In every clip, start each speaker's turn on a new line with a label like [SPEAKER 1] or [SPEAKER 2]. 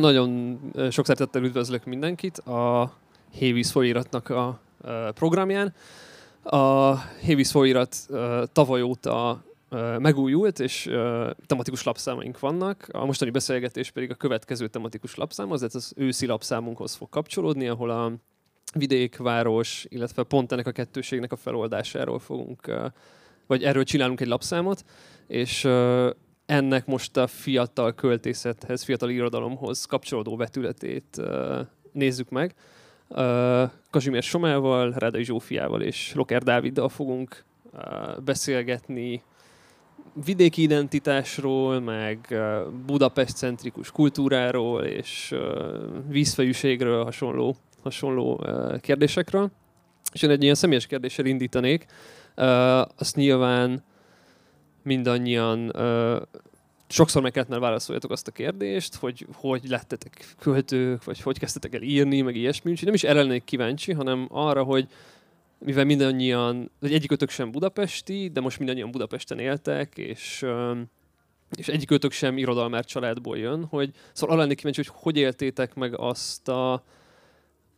[SPEAKER 1] Nagyon sok szeretettel üdvözlök mindenkit a Hévíz folyiratnak a programján. A Hévíz folyirat tavaly óta megújult, és tematikus lapszámaink vannak. A mostani beszélgetés pedig a következő tematikus lapszám, az az őszi lapszámunkhoz fog kapcsolódni, ahol a vidék, város, illetve pont ennek a kettőségnek a feloldásáról fogunk, vagy erről csinálunk egy lapszámot, és ennek most a fiatal költészethez, fiatal irodalomhoz kapcsolódó vetületét nézzük meg. Kazsimér Somával, Rádai Zsófiával és Roker Dáviddal fogunk beszélgetni vidéki identitásról, meg Budapest-centrikus kultúráról és vízfejűségről hasonló, hasonló kérdésekről. És én egy ilyen személyes kérdéssel indítanék. Azt nyilván mindannyian sokszor meg kellett már válaszoljatok azt a kérdést, hogy hogy lettetek költők, vagy hogy kezdtetek el írni, meg ilyesmi. Úgyhogy nem is erre lennék kíváncsi, hanem arra, hogy mivel mindannyian, vagy egyikötök sem budapesti, de most mindannyian Budapesten éltek, és, és egyikötök sem irodalmár családból jön, hogy szóval arra lennék kíváncsi, hogy hogy éltétek meg azt a,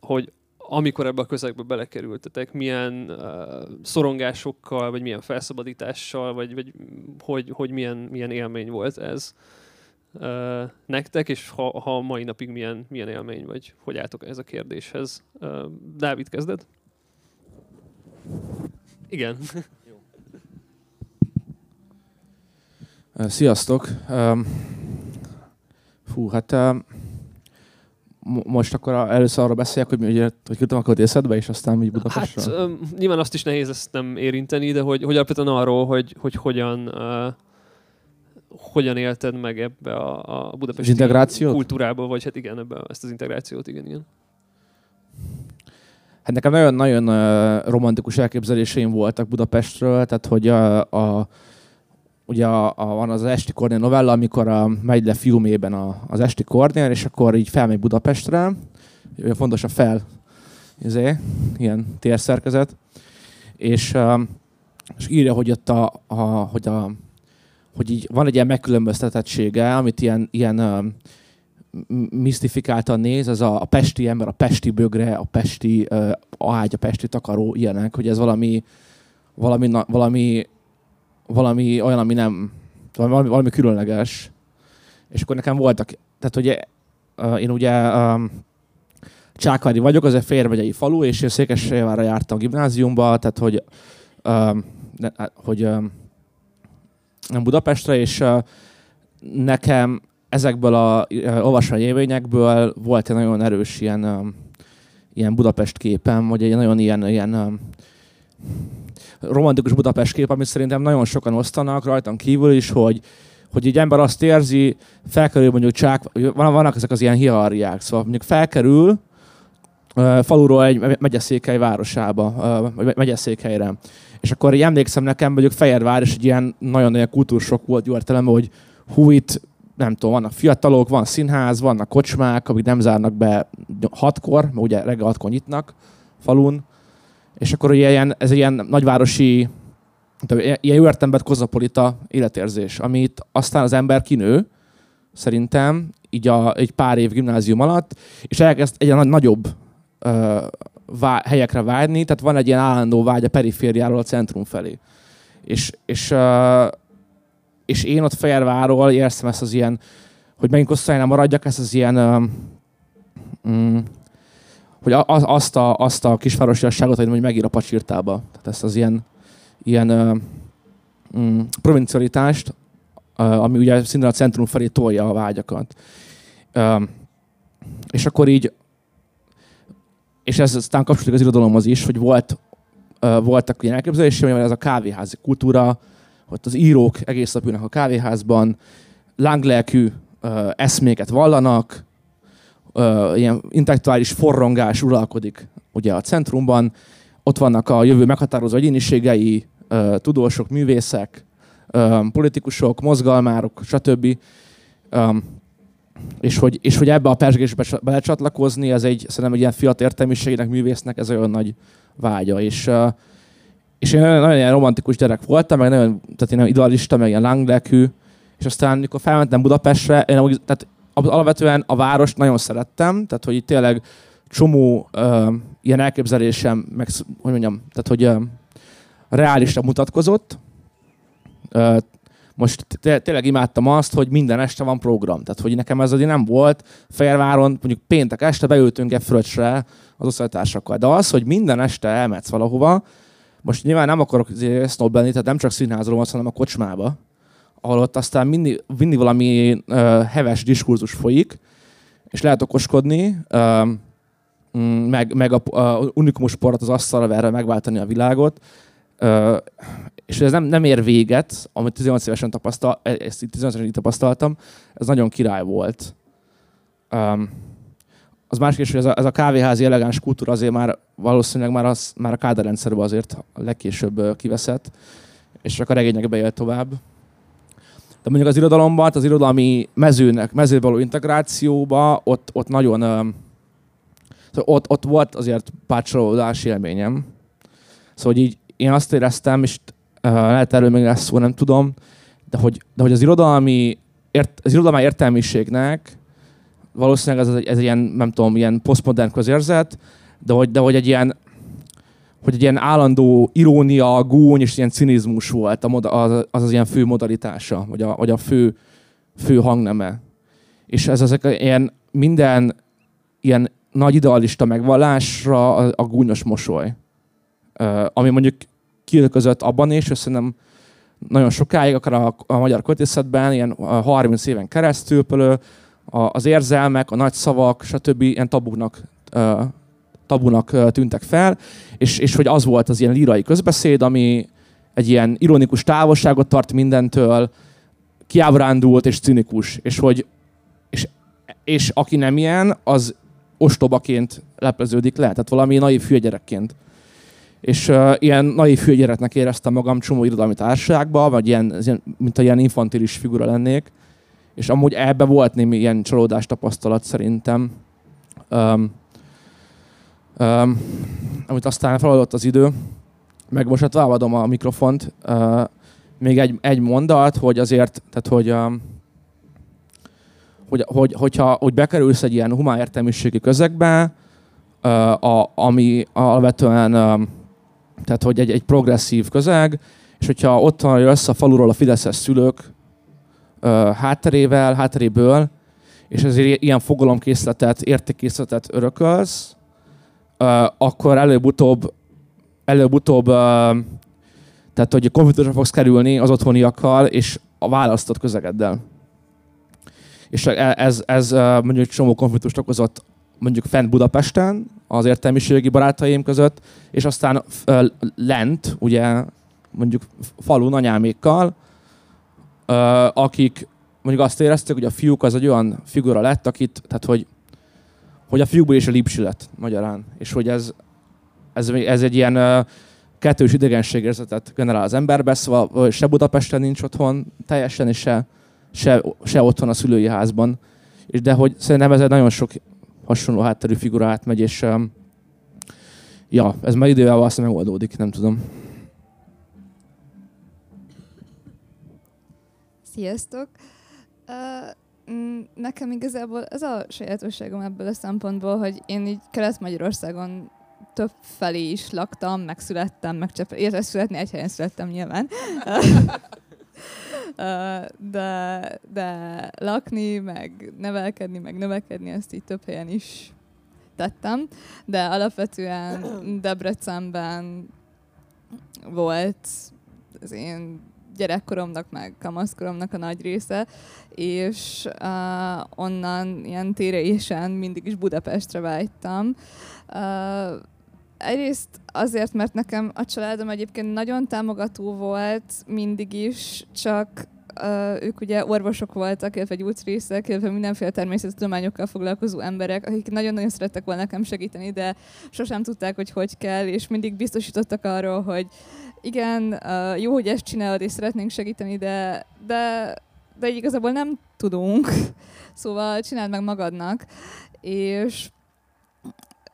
[SPEAKER 1] hogy amikor ebbe a közegbe belekerültetek, milyen uh, szorongásokkal, vagy milyen felszabadítással, vagy, vagy hogy, hogy milyen, milyen élmény volt ez uh, nektek, és ha, ha mai napig milyen, milyen élmény, vagy hogy álltok ez a kérdéshez. Uh, Dávid, kezded? Igen.
[SPEAKER 2] Sziasztok! Fú, hát most akkor először arra beszéljek, hogy, ugye, hogy jutom akkor eszedbe, és aztán úgy Budapestre?
[SPEAKER 1] Hát nyilván azt is nehéz ezt nem érinteni, de hogy, hogy alapvetően arról, hogy, hogy hogyan, uh, hogyan élted meg ebbe a, a budapesti kultúrába, vagy hát igen, ebbe ezt az integrációt, igen, igen.
[SPEAKER 2] Hát nekem nagyon-nagyon uh, romantikus elképzeléseim voltak Budapestről, tehát hogy a, a ugye a, a, van az Esti Kornél novella, amikor a, megy le fiumében a, az Esti Kornél, és akkor így felmegy Budapestre, fontos a fel, izé, ilyen térszerkezet, és, és írja, hogy ott a, a, hogy, a, hogy így van egy ilyen megkülönböztetettsége, amit ilyen, ilyen misztifikáltan néz, ez a, a pesti ember, a pesti bögre, a pesti uh, ágy, a pesti takaró, ilyenek, hogy ez valami, valami, valami valami olyan, ami nem, valami, valami különleges. És akkor nekem voltak, tehát ugye én ugye um, Csákári vagyok, az egy férvegyei falu, és Székesfehérvárra jártam gimnáziumba, tehát hogy, um, ne, hogy um, nem Budapestre, és uh, nekem ezekből a uh, olvasmány élményekből volt egy nagyon erős ilyen, um, ilyen Budapest képem, vagy egy nagyon ilyen, ilyen um, romantikus Budapest kép, amit szerintem nagyon sokan osztanak rajtam kívül is, hogy, hogy egy ember azt érzi, felkerül mondjuk csák, vannak ezek az ilyen hierarchiák, szóval mondjuk felkerül faluról egy megyeszékhely városába, vagy megyeszékhelyre. És akkor így emlékszem nekem, mondjuk Fehérvár, és egy ilyen nagyon-nagyon kultúrsok volt jó értelemben, hogy hú, itt nem tudom, vannak fiatalok, van színház, vannak kocsmák, amik nem zárnak be hatkor, mert ugye reggel hatkor nyitnak falun, és akkor ugye ilyen, ez ilyen nagyvárosi, ilyen jó értelemben kozapolita életérzés, amit aztán az ember kinő, szerintem, így a, egy pár év gimnázium alatt, és elkezd egy nagyobb ö, vá, helyekre vágyni, tehát van egy ilyen állandó vágy a perifériáról a centrum felé. És, és, ö, és én ott Fehérvárról érzem ezt az ilyen, hogy megint hosszú maradjak, ezt az ilyen ö, mm, hogy az, azt, a, azt a kisvárosiasságot, hogy megír a pacsirtába. Tehát ezt az ilyen, ilyen uh, mm, provincialitást, ami ugye szinte a centrum felé tolja a vágyakat. És akkor így, és ez aztán kapcsolódik az irodalomhoz is, hogy volt, uh, voltak ilyen elképzelések, hogy ez a kávéházi kultúra, hogy az írók egész nap a kávéházban, lánglelkű eszméket vallanak, uh, ilyen intellektuális forrongás uralkodik ugye a centrumban. Ott vannak a jövő meghatározó egyéniségei, uh, tudósok, művészek, um, politikusok, mozgalmárok, stb. Um, és hogy, és hogy ebbe a persgésbe belecsatlakozni, ez egy, szerintem egy ilyen fiatal értelmiségének, művésznek ez olyan nagy vágya. És, és én nagyon, nagyon ilyen romantikus gyerek voltam, meg nagyon, tehát én idealista, meg ilyen langlekű, és aztán, amikor felmentem Budapestre, én úgy, tehát alapvetően a várost nagyon szerettem, tehát hogy itt tényleg csomó uh, ilyen elképzelésem, meg, hogy mondjam, tehát hogy uh, reálisra mutatkozott. Uh, most tényleg imádtam azt, hogy minden este van program. Tehát, hogy nekem ez azért nem volt. Fehérváron mondjuk péntek este beültünk egy fröccsre az osztálytársakkal. De az, hogy minden este elmetsz valahova, most nyilván nem akarok sznobbenni, tehát nem csak színházról van, hanem a kocsmába, ahol ott aztán mindig, mindig valami uh, heves diskurzus folyik, és lehet okoskodni, uh, meg, meg a, a unikumos porrat az asztalra verve megváltani a világot, uh, és ez nem, nem ér véget, amit 18 évesen tapasztal, e, ezt 18 évesen tapasztaltam, ez nagyon király volt. Um, az másik is, hogy ez a, ez a kávéházi elegáns kultúra azért már valószínűleg már, az, már a káderrendszerben azért legkésőbb kiveszett, és csak a regények bejött tovább. De mondjuk az irodalomban, az irodalmi mezőnek, mezőbe integrációba, ott, ott nagyon, ott, ott volt azért pár élményem. Szóval így én azt éreztem, és lehet erről még lesz szó, nem tudom, de hogy, de hogy az irodalmi, ért, az irodalmi értelmiségnek valószínűleg ez, ez egy ilyen, nem tudom, ilyen posztmodern közérzet, de hogy, de hogy egy ilyen, hogy egy ilyen állandó irónia, gúny és ilyen cinizmus volt a moda, az, az, az ilyen fő modalitása, vagy a, vagy a fő, fő hangneme. És ez ezek ilyen minden ilyen nagy idealista megvallásra a, a gúnyos mosoly. Uh, ami mondjuk kiülközött abban is, és szerintem nagyon sokáig, akár a, a magyar költészetben, ilyen 30 éven keresztül pölő, az érzelmek, a nagy szavak, stb. ilyen tabuknak, tabunak tűntek fel, és, és hogy az volt az ilyen lírai közbeszéd, ami egy ilyen ironikus távolságot tart mindentől, kiábrándult és cinikus, és hogy és, és aki nem ilyen, az ostobaként lepleződik le, tehát valami naív hülyegyerekként. És uh, ilyen naív hülyegyereknek éreztem magam csomó irodalmi társaságban, vagy ilyen, mint a ilyen infantilis figura lennék, és amúgy ebbe volt némi ilyen csalódás tapasztalat szerintem. Um, um, amit aztán feladott az idő, meg most hát vállalom a mikrofont. Uh, még egy, egy mondat, hogy azért, tehát hogy, um, hogy, hogy, hogyha hogy bekerülsz egy ilyen humán értelmiségi közegbe, uh, a, ami alapvetően um, tehát hogy egy, egy progresszív közeg, és hogyha ott jössz a faluról a Fideszes szülők, hátterével, hátteréből, és ezért ilyen fogalomkészletet, értékkészletet örökölsz, akkor előbb-utóbb, előbb-utóbb tehát hogy konfliktusra fogsz kerülni az otthoniakkal és a választott közegeddel. És e, ez, ez mondjuk csomó konfliktust okozott mondjuk fent Budapesten, az értelmiségi barátaim között, és aztán lent, ugye mondjuk falun anyámékkal, akik mondjuk azt érezték, hogy a fiúk az egy olyan figura lett, akit, tehát hogy, hogy a fiúkból is a lett magyarán, és hogy ez, ez, ez egy ilyen kettős idegenségérzetet generál az emberbe, szóval se Budapesten nincs otthon teljesen, és se, se, se otthon a szülői házban. És de hogy szerintem ez egy nagyon sok hasonló hátterű figura átmegy, és ja, ez már idővel valószínűleg megoldódik, nem tudom.
[SPEAKER 3] Sziasztok! Uh, nekem igazából ez a sajátosságom ebből a szempontból, hogy én így Kelet-Magyarországon több felé is laktam, megszülettem, megcsep, érte születni, egy helyen születtem nyilván. de, de lakni, meg nevelkedni, meg növekedni, ezt így több helyen is tettem, de alapvetően Debrecenben volt az én gyerekkoromnak, meg kamaszkoromnak a nagy része, és uh, onnan ilyen térésen mindig is Budapestre vágytam. Uh, egyrészt azért, mert nekem a családom egyébként nagyon támogató volt mindig is, csak ők ugye orvosok voltak, illetve gyógyszerészek, illetve mindenféle természettudományokkal foglalkozó emberek, akik nagyon-nagyon szerettek volna nekem segíteni, de sosem tudták, hogy hogy kell, és mindig biztosítottak arról, hogy igen, jó, hogy ezt csinálod, és szeretnénk segíteni, de, de, de igazából nem tudunk. Szóval csináld meg magadnak. És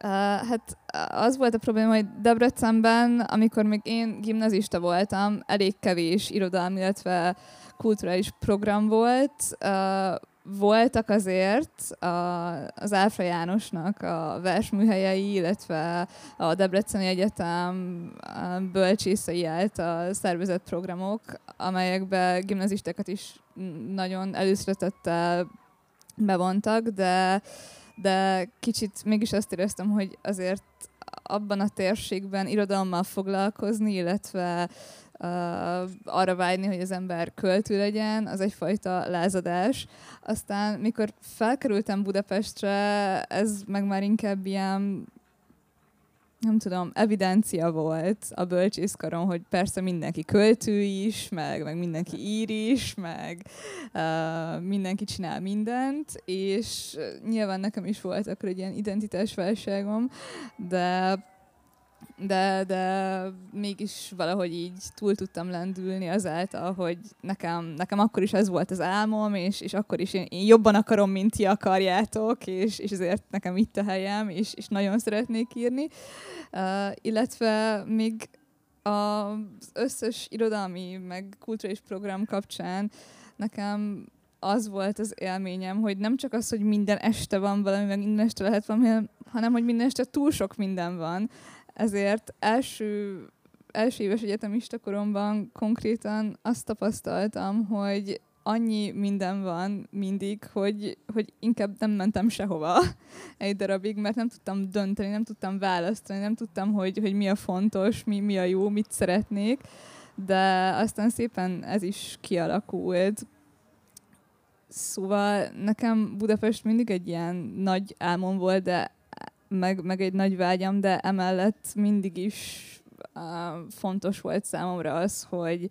[SPEAKER 3] uh, hát az volt a probléma, hogy Debrecenben, amikor még én gimnazista voltam, elég kevés irodalmi, illetve kulturális program volt. Voltak azért a, az Áfra Jánosnak a versműhelyei, illetve a Debreceni Egyetem bölcsészei által szervezett programok, amelyekbe gimnazistákat is nagyon előszeretettel bevontak, de, de kicsit mégis azt éreztem, hogy azért abban a térségben irodalommal foglalkozni, illetve uh, arra vágyni, hogy az ember költő legyen, az egyfajta lázadás. Aztán, mikor felkerültem Budapestre, ez meg már inkább ilyen nem tudom, evidencia volt a bölcsészkaron, hogy persze mindenki költő is, meg, meg mindenki ír is, meg uh, mindenki csinál mindent, és nyilván nekem is volt akkor egy ilyen identitásválságom, de de, de mégis valahogy így túl tudtam lendülni azáltal, hogy nekem, nekem akkor is ez volt az álmom, és, és akkor is én, én jobban akarom, mint ti akarjátok, és, és ezért nekem itt a helyem, és, és nagyon szeretnék írni. Uh, illetve még az összes irodalmi, meg kulturális program kapcsán nekem az volt az élményem, hogy nem csak az, hogy minden este van valami, meg minden este lehet valami, hanem hogy minden este túl sok minden van ezért első, első éves egyetemista koromban konkrétan azt tapasztaltam, hogy annyi minden van mindig, hogy, hogy inkább nem mentem sehova egy darabig, mert nem tudtam dönteni, nem tudtam választani, nem tudtam, hogy, hogy mi a fontos, mi, mi a jó, mit szeretnék, de aztán szépen ez is kialakult. Szóval nekem Budapest mindig egy ilyen nagy álmom volt, de meg, meg egy nagy vágyam, de emellett mindig is uh, fontos volt számomra az, hogy,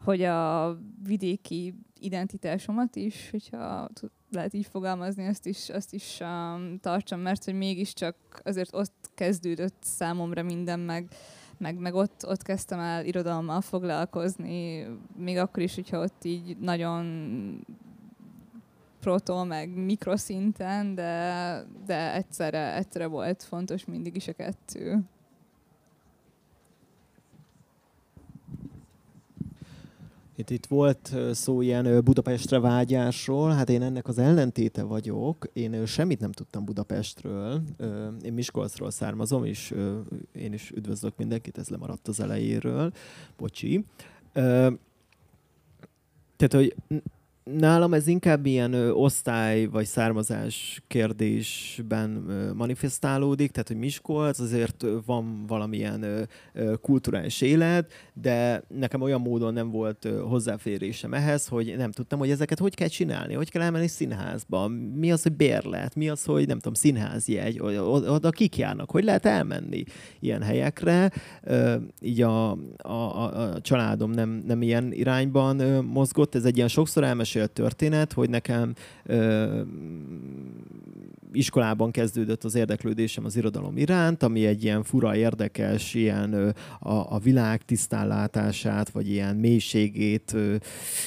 [SPEAKER 3] hogy a vidéki identitásomat is, hogyha lehet így fogalmazni, azt is, azt is um, tartsam, mert hogy mégiscsak azért ott kezdődött számomra minden, meg, meg, meg ott, ott kezdtem el irodalommal foglalkozni, még akkor is, hogyha ott így nagyon proto, meg mikroszinten, de, de egyszerre, egyszerre volt fontos mindig is a kettő.
[SPEAKER 4] Itt, itt volt szó ilyen Budapestre vágyásról, hát én ennek az ellentéte vagyok. Én semmit nem tudtam Budapestről. Én Miskolcról származom, és én is üdvözlök mindenkit, ez lemaradt az elejéről. Bocsi. Tehát, hogy Nálam ez inkább ilyen ö, osztály vagy származás kérdésben ö, manifestálódik, tehát hogy Miskolc azért van valamilyen ö, ö, kulturális élet, de nekem olyan módon nem volt ö, hozzáférésem ehhez, hogy nem tudtam, hogy ezeket hogy kell csinálni, hogy kell elmenni színházba, mi az, hogy bérlet, mi az, hogy nem tudom, színházjegy, oda kik járnak, hogy lehet elmenni ilyen helyekre. Ö, így a, a, a, a családom nem, nem ilyen irányban ö, mozgott, ez egy ilyen sokszor elmes történet, hogy nekem ö, iskolában kezdődött az érdeklődésem az irodalom iránt, ami egy ilyen fura, érdekes, ilyen a, a világ tisztánlátását, vagy ilyen mélységét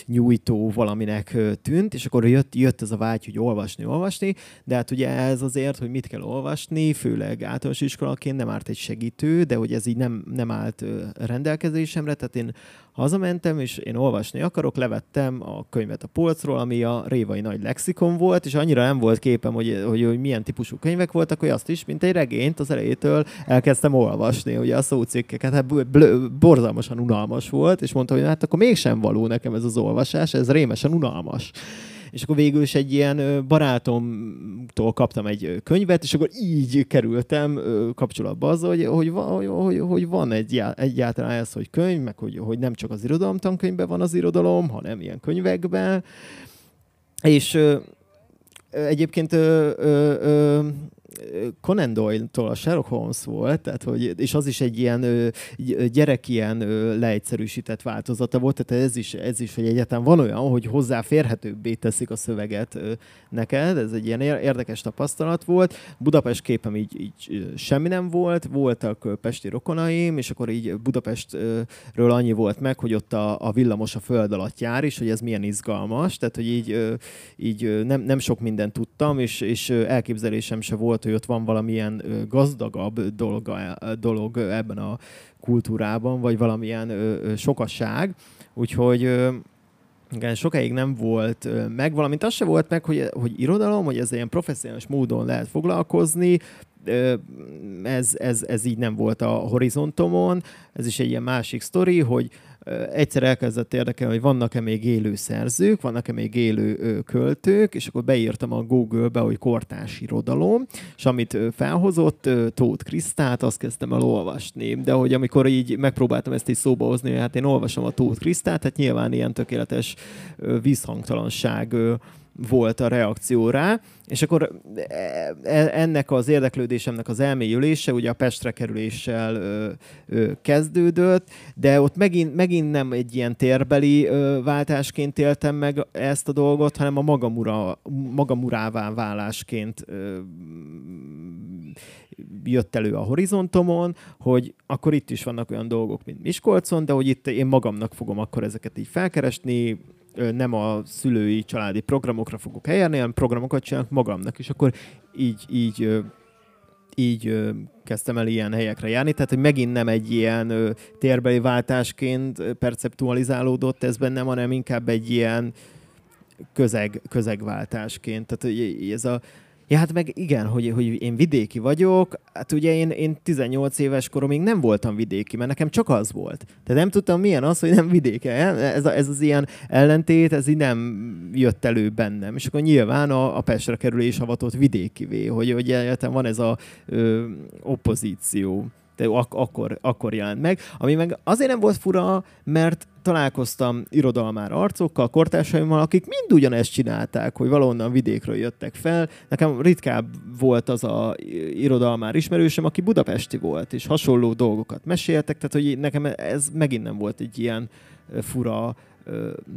[SPEAKER 4] nyújtó valaminek tűnt, és akkor jött, jött ez a vágy, hogy olvasni, olvasni, de hát ugye ez azért, hogy mit kell olvasni, főleg általános iskolaként nem árt egy segítő, de hogy ez így nem, nem állt rendelkezésemre, tehát én hazamentem, és én olvasni akarok, levettem a könyvet a polcról, ami a Révai Nagy Lexikon volt, és annyira nem volt képem, hogy, hogy, hogy milyen típusú könyvek voltak, hogy azt is, mint egy regényt az elejétől elkezdtem olvasni, ugye a szócikkeket, hát borzalmasan unalmas volt, és mondta, hogy hát akkor mégsem való nekem ez az olvasás, ez rémesen unalmas és akkor végül is egy ilyen barátomtól kaptam egy könyvet, és akkor így kerültem kapcsolatba az, hogy, hogy, hogy, hogy, hogy van egy, egyáltalán ez, hogy könyv, meg hogy, hogy nem csak az irodalom tankönyvben van az irodalom, hanem ilyen könyvekben. És egyébként ö, ö, ö, Conan Doyle-tól a Sherlock Holmes volt, tehát, hogy, és az is egy ilyen ö, gyerek ilyen ö, leegyszerűsített változata volt, tehát ez is, ez is, hogy egyetem van olyan, hogy hozzáférhetőbbé teszik a szöveget ö, neked, ez egy ilyen érdekes tapasztalat volt. Budapest képem így, így semmi nem volt, voltak pesti rokonaim, és akkor így Budapestről annyi volt meg, hogy ott a, a villamos a föld alatt jár is, hogy ez milyen izgalmas, tehát hogy így, így nem, nem sok mindent tudtam, és, és elképzelésem se volt, hogy ott van valamilyen gazdagabb dolog, dolog ebben a kultúrában, vagy valamilyen sokasság. Úgyhogy igen, sokáig nem volt meg, valamint az se volt meg, hogy, hogy irodalom, hogy ez ilyen professzionális módon lehet foglalkozni, ez, ez, ez így nem volt a horizontomon. Ez is egy ilyen másik sztori, hogy egyszer elkezdett érdekelni, hogy vannak-e még élő szerzők, vannak-e még élő költők, és akkor beírtam a Google-be, hogy kortás irodalom, és amit felhozott Tóth Krisztát, azt kezdtem el olvasni. De hogy amikor így megpróbáltam ezt is szóba hozni, hogy hát én olvasom a Tóth Krisztát, hát nyilván ilyen tökéletes visszhangtalanság volt a reakció rá, és akkor e, e, ennek az érdeklődésemnek az elmélyülése ugye a Pestre kerüléssel ö, ö, kezdődött, de ott megint, megint nem egy ilyen térbeli ö, váltásként éltem meg ezt a dolgot, hanem a magamura, magamurává válásként ö, jött elő a horizontomon, hogy akkor itt is vannak olyan dolgok, mint Miskolcon, de hogy itt én magamnak fogom akkor ezeket így felkeresni, nem a szülői családi programokra fogok helyelni, hanem programokat csinálok magamnak, és akkor így, így így kezdtem el ilyen helyekre járni, tehát hogy megint nem egy ilyen térbeli váltásként perceptualizálódott ez bennem, hanem inkább egy ilyen közeg, közegváltásként. Tehát ez a Ja, hát meg igen, hogy, hogy én vidéki vagyok, hát ugye én, én 18 éves koromig nem voltam vidéki, mert nekem csak az volt. Tehát nem tudtam milyen az, hogy nem vidéke. Ez, ez az ilyen ellentét, ez így nem jött elő bennem. És akkor nyilván a, a Pestre kerülés avatott vidékivé, hogy, hogy van ez a ö, opozíció de ak- akkor, akkor jelent meg. Ami meg azért nem volt fura, mert találkoztam irodalmár arcokkal, kortársaimmal, akik mind ugyanezt csinálták, hogy valahonnan vidékről jöttek fel. Nekem ritkább volt az a irodalmár ismerősem, aki budapesti volt, és hasonló dolgokat meséltek, tehát hogy nekem ez megint nem volt egy ilyen fura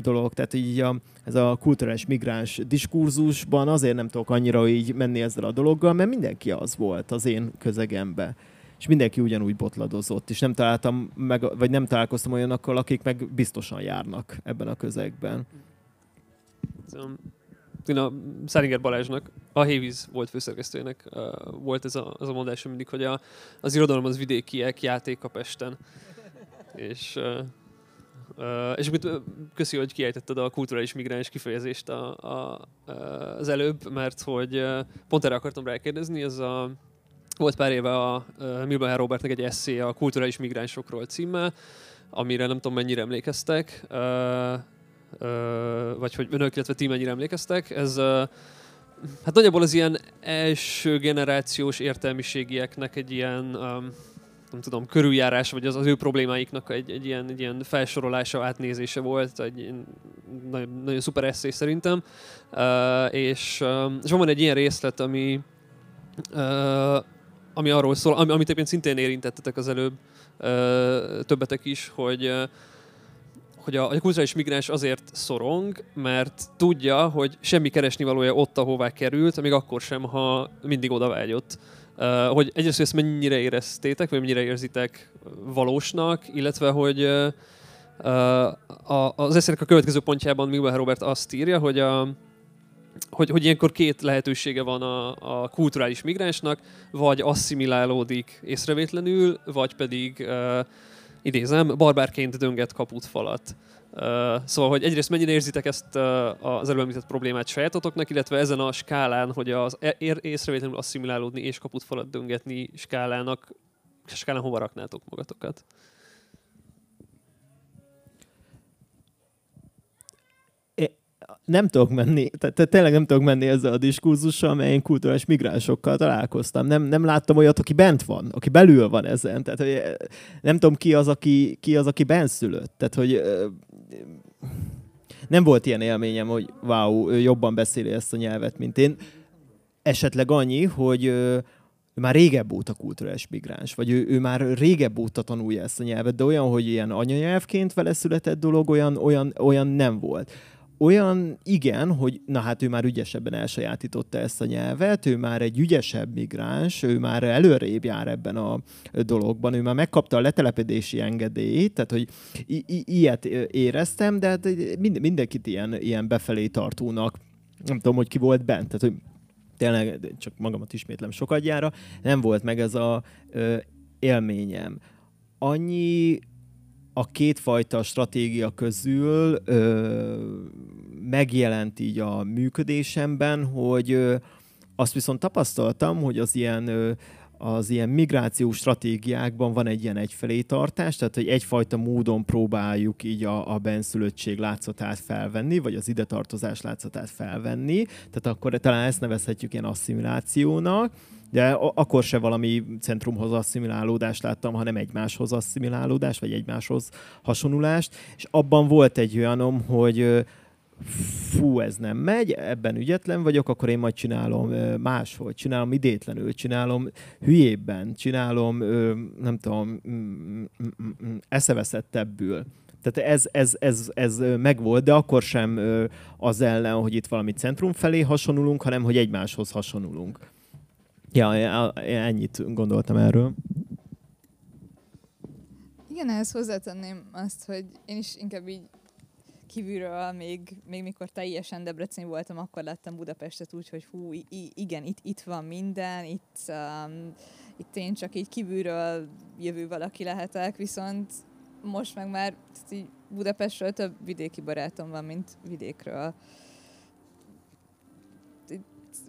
[SPEAKER 4] dolog, tehát így a, ez a kulturális migráns diskurzusban azért nem tudok annyira így menni ezzel a dologgal, mert mindenki az volt az én közegemben és mindenki ugyanúgy botladozott, és nem találtam meg, vagy nem találkoztam olyanokkal, akik meg biztosan járnak ebben a közegben.
[SPEAKER 1] Én a Szeringer Balázsnak, a Hévíz volt főszerkesztőjének uh, volt ez a, az a mondás mindig, hogy a, az irodalom az vidékiek játék a Pesten. És uh, Uh, és amit köszi, hogy kiejtetted a kulturális migráns kifejezést a, a, az előbb, mert hogy pont erre akartam rákérdezni, ez a volt pár éve a uh, Milben Robertnek egy eszé a kulturális migránsokról címmel, amire nem tudom mennyire emlékeztek, uh, uh, vagy hogy önök, illetve ti mennyire emlékeztek. Ez uh, hát nagyjából az ilyen első generációs értelmiségieknek egy ilyen um, nem tudom, körüljárás, vagy az, az ő problémáiknak egy, egy, ilyen, egy ilyen felsorolása, átnézése volt, egy nagyon, nagyon szuper eszé szerintem. Uh, és, um, és van egy ilyen részlet, ami uh, ami arról szól, ami, amit egyébként szintén érintettetek az előbb ö, többetek is, hogy hogy a, a kulturális migráns azért szorong, mert tudja, hogy semmi keresni valója ott, ahová került, még akkor sem, ha mindig oda vágyott. Uh, hogy egyrészt ezt mennyire éreztétek, vagy mennyire érzitek valósnak, illetve hogy uh, uh, az eszének a következő pontjában Milber Robert azt írja, hogy a, hogy, hogy ilyenkor két lehetősége van a, a kulturális migránsnak, vagy asszimilálódik észrevétlenül, vagy pedig, uh, idézem, barbárként dönget kaputfalat. Uh, szóval, hogy egyrészt mennyire érzitek ezt uh, az előbb említett problémát sajátotoknak, illetve ezen a skálán, hogy az észrevétlenül asszimilálódni és kaputfalat döngetni skálának, skálán hova raknátok magatokat?
[SPEAKER 4] Nem tudok menni, tehát tényleg nem tudok menni ezzel a diskurzussal, mert én kulturális migránsokkal találkoztam. Nem, nem láttam olyat, aki bent van, aki belül van ezen. Tehát, hogy eh, nem tudom ki az, aki, ki az, aki szülött. Tehát, hogy eh, nem volt ilyen élményem, hogy wow, ő jobban beszéli ezt a nyelvet, mint én. Esetleg annyi, hogy ő már régebb óta kulturális migráns, vagy ő, ő már régebb óta tanulja ezt a nyelvet, de olyan, hogy ilyen anyanyelvként vele született dolog, olyan, olyan, olyan nem volt olyan igen, hogy na hát ő már ügyesebben elsajátította ezt a nyelvet, ő már egy ügyesebb migráns, ő már előrébb jár ebben a dologban, ő már megkapta a letelepedési engedélyt, tehát hogy i- i- ilyet éreztem, de hát mind- mindenkit ilyen, ilyen befelé tartónak, nem tudom, hogy ki volt bent, tehát hogy tényleg csak magamat ismétlem sokadjára, nem volt meg ez a élményem. Annyi a kétfajta stratégia közül ö, megjelent így a működésemben, hogy ö, azt viszont tapasztaltam, hogy az ilyen ö, az ilyen migrációs stratégiákban van egy ilyen egyfelé tartás, tehát hogy egyfajta módon próbáljuk így a, a benszülöttség látszatát felvenni, vagy az ide tartozás látszatát felvenni, tehát akkor talán ezt nevezhetjük ilyen asszimilációnak, de akkor se valami centrumhoz asszimilálódást láttam, hanem egymáshoz asszimilálódást, vagy egymáshoz hasonlulást, és abban volt egy olyanom, hogy fú, ez nem megy, ebben ügyetlen vagyok, akkor én majd csinálom máshogy, csinálom idétlenül, csinálom hülyébben, csinálom, nem tudom, mm, mm, mm, eszeveszettebbül. Tehát ez, ez, ez, ez megvolt, de akkor sem az ellen, hogy itt valami centrum felé hasonlulunk, hanem hogy egymáshoz hasonlulunk. Ja, ennyit gondoltam erről.
[SPEAKER 3] Igen, ehhez hozzátenném azt, hogy én is inkább így kívülről, még, még mikor teljesen Debrecen voltam, akkor láttam Budapestet úgy, hogy hú, igen, itt, itt van minden, itt, um, itt én csak így kívülről jövő valaki lehetek, viszont most meg már Budapestről több vidéki barátom van, mint vidékről.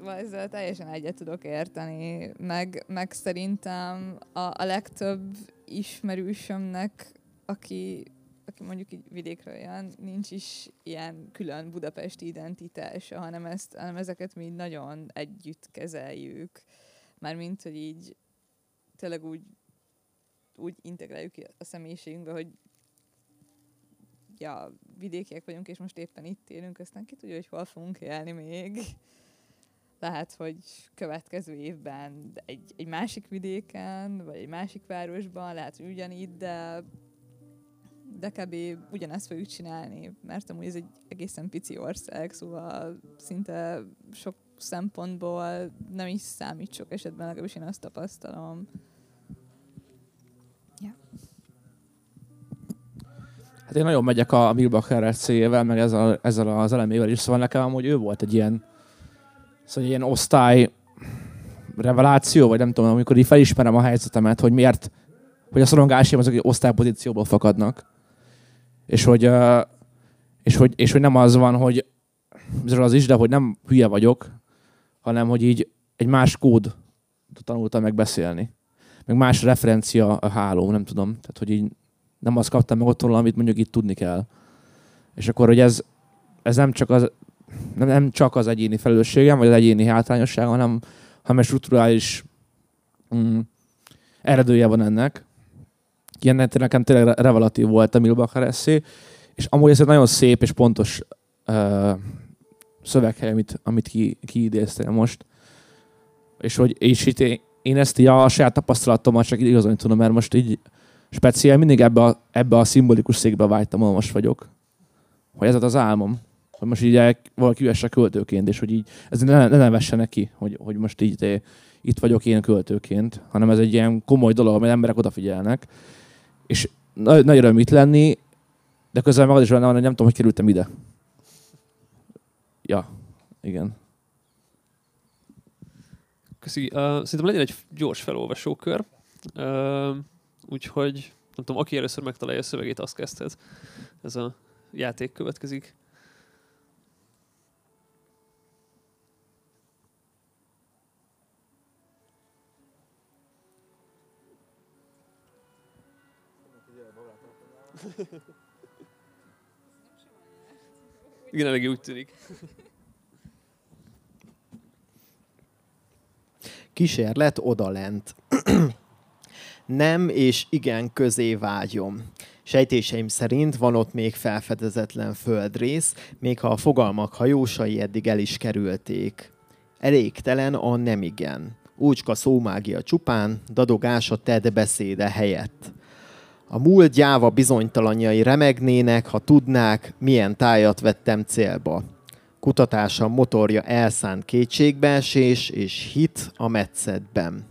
[SPEAKER 3] Ezzel teljesen egyet tudok érteni, meg, meg szerintem a, a legtöbb ismerősömnek, aki aki mondjuk így vidékről jön, nincs is ilyen külön budapesti identitása, hanem, ezt, hanem ezeket mi nagyon együtt kezeljük. Mármint, hogy így tényleg úgy, úgy integráljuk a személyiségünkbe, hogy ja, vidékiek vagyunk, és most éppen itt élünk, aztán ki tudja, hogy hol fogunk élni még. Lehet, hogy következő évben egy, egy másik vidéken, vagy egy másik városban, lehet, hogy ugyanígy, de de kb. ugyanezt fogjuk csinálni, mert amúgy ez egy egészen pici ország, szóval szinte sok szempontból nem is számít sok esetben, legalábbis én azt tapasztalom. Ja.
[SPEAKER 2] Hát én nagyon megyek a Milbacher SC-vel, meg ezzel, ezzel az elemével is, szóval nekem amúgy ő volt egy ilyen, szóval ilyen osztály reveláció, vagy nem tudom, amikor így felismerem a helyzetemet, hogy miért, hogy a szorongásaim azok osztálypozícióból fakadnak és hogy, és hogy, és hogy nem az van, hogy ez az is, de hogy nem hülye vagyok, hanem hogy így egy más kód tanultam meg beszélni. Meg más referencia a háló, nem tudom. Tehát, hogy így nem azt kaptam meg otthon, amit mondjuk itt tudni kell. És akkor, hogy ez, ez nem csak az, nem, nem csak az egyéni felelősségem, vagy az egyéni hátrányosság, hanem, hanem strukturális mm, eredője van ennek ilyen nekem tényleg revelatív volt a Milbacher eszé, és amúgy ez egy nagyon szép és pontos uh, szöveghely, amit, amit ki, kiidéztél most. És hogy és itt én, én ezt így a saját tapasztalatommal csak igazolni tudom, mert most így speciál mindig ebbe a, ebbe a szimbolikus székbe vágytam, ahol most vagyok. Hogy ez az álmom. Hogy most így valaki ülesse költőként, és hogy így ez ne, ne nevesse neki, hogy, hogy most így de, itt vagyok én költőként, hanem ez egy ilyen komoly dolog, amely emberek odafigyelnek és nagy, nagy öröm itt lenni, de közben magad is olyan, hogy nem tudom, hogy kerültem ide. Ja, igen.
[SPEAKER 1] Köszi. Uh, szerintem legyen egy gyors felolvasókör. Uh, úgyhogy nem tudom, aki először megtalálja a szövegét, azt kezdhet. Ez a játék következik. Igen, elég úgy tűnik.
[SPEAKER 4] Kísérlet odalent. Nem és igen közé vágyom. Sejtéseim szerint van ott még felfedezetlen földrész, még ha a fogalmak hajósai eddig el is kerülték. Elégtelen a nem igen. Úcska szómágia csupán, dadogás a tedd beszéde helyett. A múlt gyáva bizonytalanjai remegnének, ha tudnák, milyen tájat vettem célba. Kutatása motorja elszánt kétségbeesés és hit a metszetben.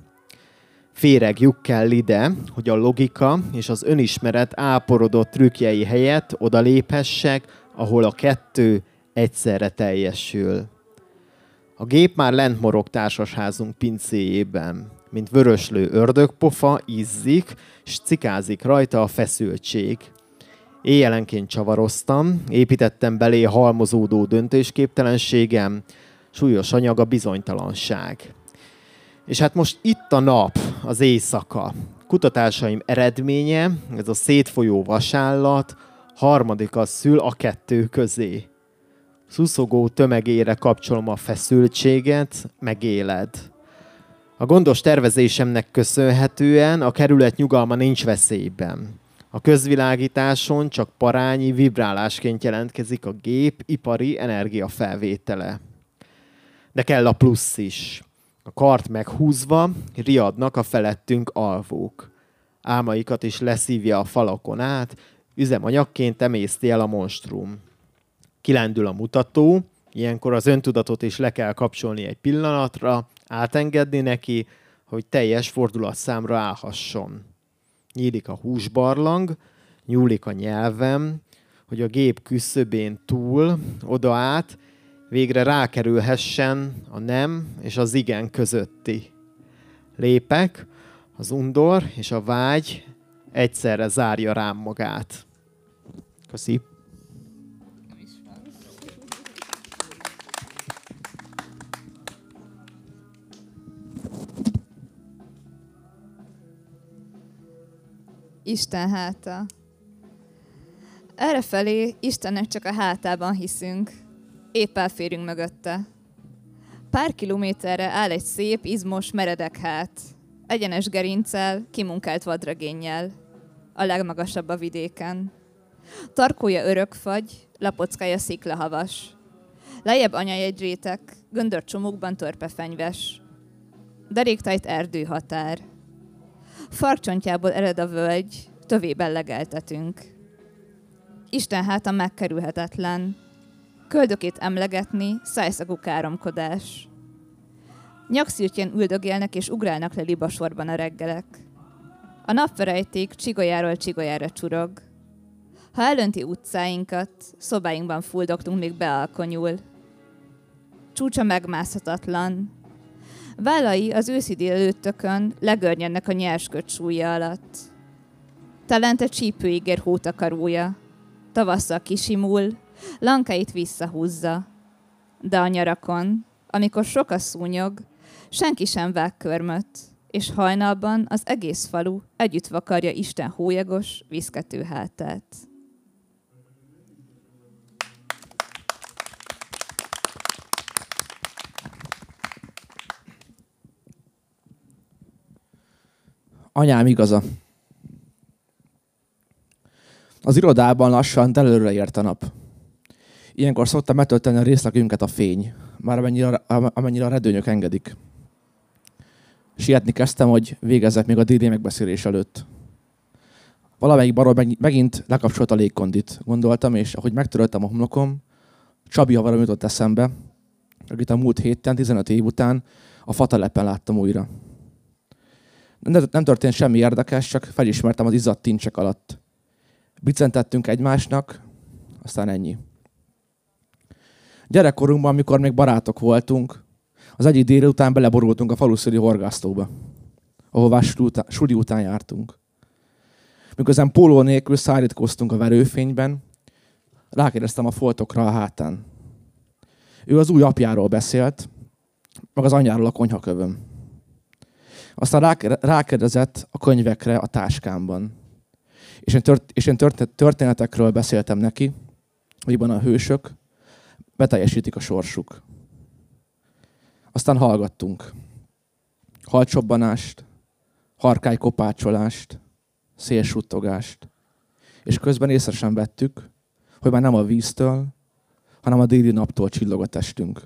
[SPEAKER 4] Féregjuk kell ide, hogy a logika és az önismeret áporodott trükkjei helyett odaléphessek, ahol a kettő egyszerre teljesül. A gép már lent morog társasházunk pincéjében mint vöröslő ördögpofa, izzik, s cikázik rajta a feszültség. Éjjelenként csavaroztam, építettem belé halmozódó döntésképtelenségem, súlyos anyag a bizonytalanság. És hát most itt a nap, az éjszaka. Kutatásaim eredménye, ez a szétfolyó vasállat, harmadik az szül a kettő közé. Szuszogó tömegére kapcsolom a feszültséget, megéled. A gondos tervezésemnek köszönhetően a kerület nyugalma nincs veszélyben. A közvilágításon csak parányi vibrálásként jelentkezik a gép ipari energiafelvétele. De kell a plusz is. A kart meghúzva riadnak a felettünk alvók. Álmaikat is leszívja a falakon át, üzemanyagként emészti el a monstrum. Kilendül a mutató, ilyenkor az öntudatot is le kell kapcsolni egy pillanatra, átengedni neki, hogy teljes fordulatszámra állhasson. Nyílik a húsbarlang, nyúlik a nyelvem, hogy a gép küszöbén túl, oda át, végre rákerülhessen a nem és az igen közötti. Lépek, az undor és a vágy egyszerre zárja rám magát. Köszi.
[SPEAKER 3] Isten háta. Errefelé Istennek csak a hátában hiszünk. Épp elférünk mögötte. Pár kilométerre áll egy szép, izmos, meredek hát. Egyenes gerincel, kimunkált vadregénnyel. A legmagasabb a vidéken. Tarkója örökfagy, lapockája sziklahavas. Lejjebb anyajegyrétek, göndör csomókban törpefenyves. Deréktajt erdőhatár. Farcsontjából ered a völgy, tövében legeltetünk. Isten háta megkerülhetetlen. Köldökét emlegetni, szájszagú káromkodás. Nyakszirtjén üldögélnek és ugrálnak le libasorban a reggelek. A napverejték csigolyáról csigolyára csurog. Ha elönti utcáinkat, szobáinkban fuldogtunk még bealkonyul. Csúcsa megmászhatatlan. Vállai az őszi délelőttökön legörnyednek a nyersköt súlya alatt. Telente csípőigér hótakarója. Tavasszal kisimul, lankáit visszahúzza. De a nyarakon, amikor sok a szúnyog, senki sem vág körmöt, és hajnalban az egész falu együtt vakarja Isten hólyagos, viszkető hátát.
[SPEAKER 2] Anyám igaza. Az irodában lassan telőre ért a nap. Ilyenkor szoktam betölteni a részlegünket a fény, már amennyire, amennyire a redőnyök engedik. Sietni kezdtem, hogy végezzek még a DD megbeszélés előtt. Valamelyik barom megint lekapcsolt a légkondit, gondoltam, és ahogy megtöröltem a homlokom, Csabi havarom jutott eszembe, akit a múlt héten, 15 év után a fatalepen láttam újra. Nem történt semmi érdekes, csak felismertem az izzadt tincsek alatt. Bicentettünk egymásnak, aztán ennyi. Gyerekkorunkban, amikor még barátok voltunk, az egyik délután beleborultunk a faluszöri horgásztóba, ahová suli után jártunk. Miközben póló nélkül szárítkoztunk a verőfényben, rákérdeztem a foltokra a hátán. Ő az új apjáról beszélt, meg az anyjáról a konyhakövön. Aztán rákérdezett a könyvekre a táskámban. És én, tört, és én történetekről beszéltem neki, hogy a hősök beteljesítik a sorsuk. Aztán hallgattunk. Halcsobbanást, harkály kopácsolást, szélsuttogást. És közben észre sem vettük, hogy már nem a víztől, hanem a déli naptól csillog a testünk.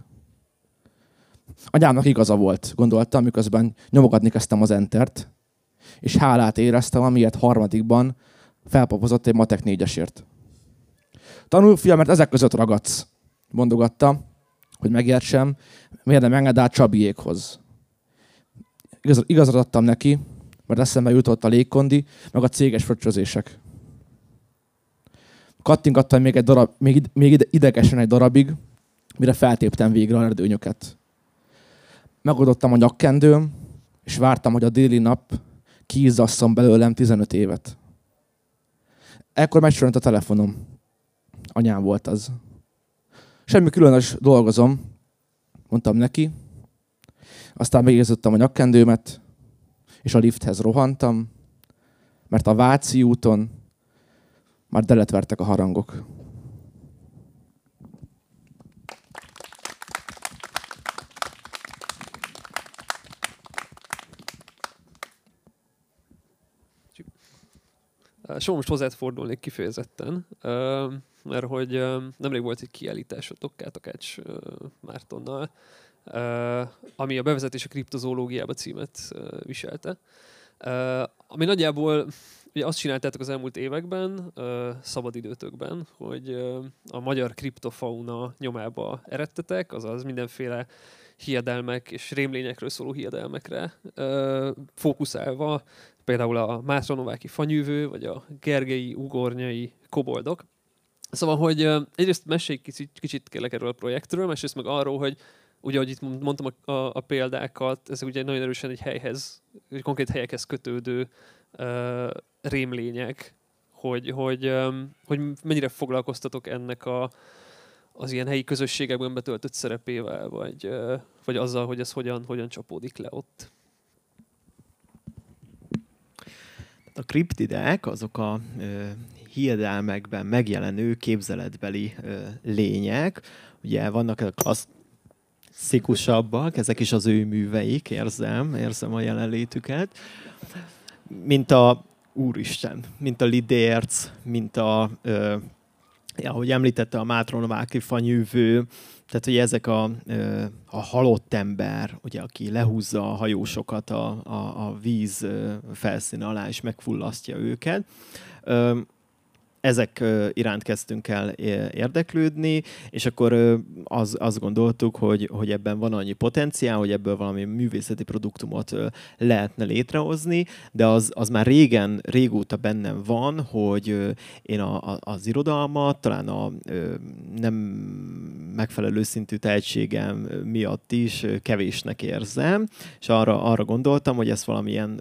[SPEAKER 2] Anyámnak igaza volt, gondoltam, miközben nyomogatni kezdtem az entert, és hálát éreztem, amiért harmadikban felpapozott egy matek négyesért. Tanul, fiam, mert ezek között ragadsz, mondogatta, hogy megértsem, miért nem enged át Csabiékhoz. Igaz, igazat adtam neki, mert eszembe jutott a légkondi, meg a céges fröccsözések. Kattingattam még, egy darab, még idegesen egy darabig, mire feltéptem végre a erdőnyöket. Megoldottam a nyakkendőm, és vártam, hogy a déli nap kiizzasszon belőlem 15 évet. ekkor megcsörönt a telefonom. Anyám volt az. Semmi különös dolgozom, mondtam neki. Aztán megérzettem a nyakkendőmet, és a lifthez rohantam, mert a Váci úton már deletvertek a harangok.
[SPEAKER 1] Soha most hozzád fordulnék kifejezetten, mert hogy nemrég volt egy kiállítás a Tokká Takács Mártonnal, ami a bevezetés a kriptozoológiába címet viselte. Ami nagyjából ugye azt csináltátok az elmúlt években, szabadidőtökben, hogy a magyar kriptofauna nyomába eredtetek, azaz mindenféle hiedelmek és rémlényekről szóló hiedelmekre fókuszálva, például a Mátranováki fanyűvő, vagy a Gergely ugornyai koboldok. Szóval, hogy egyrészt mesélj kicsit, kicsit kérlek erről a projektről, másrészt meg arról, hogy ugye, ahogy itt mondtam a, a, a példákat, ezek ugye nagyon erősen egy helyhez, egy konkrét helyekhez kötődő uh, rémlények, hogy, hogy, um, hogy mennyire foglalkoztatok ennek a, az ilyen helyi közösségekben betöltött szerepével, vagy, vagy azzal, hogy ez hogyan, hogyan csapódik le ott.
[SPEAKER 4] A kriptidek azok a ö, hiedelmekben megjelenő képzeletbeli ö, lények. Ugye vannak a klassz, klasszikusabbak, ezek is az ő műveik, érzem, érzem a jelenlétüket, mint a Úristen, mint a Lidérc, mint a, ö, ahogy említette, a Mátronováki fanyűvő, tehát, hogy ezek a, a halott ember, ugye, aki lehúzza a hajósokat a, a, a víz felszín alá, és megfullasztja őket ezek iránt kezdtünk el érdeklődni, és akkor az, azt gondoltuk, hogy, hogy ebben van annyi potenciál, hogy ebből valami művészeti produktumot lehetne létrehozni, de az, az már régen, régóta bennem van, hogy én a, a, az irodalmat talán a nem megfelelő szintű tehetségem miatt is kevésnek érzem, és arra, arra gondoltam, hogy ezt valamilyen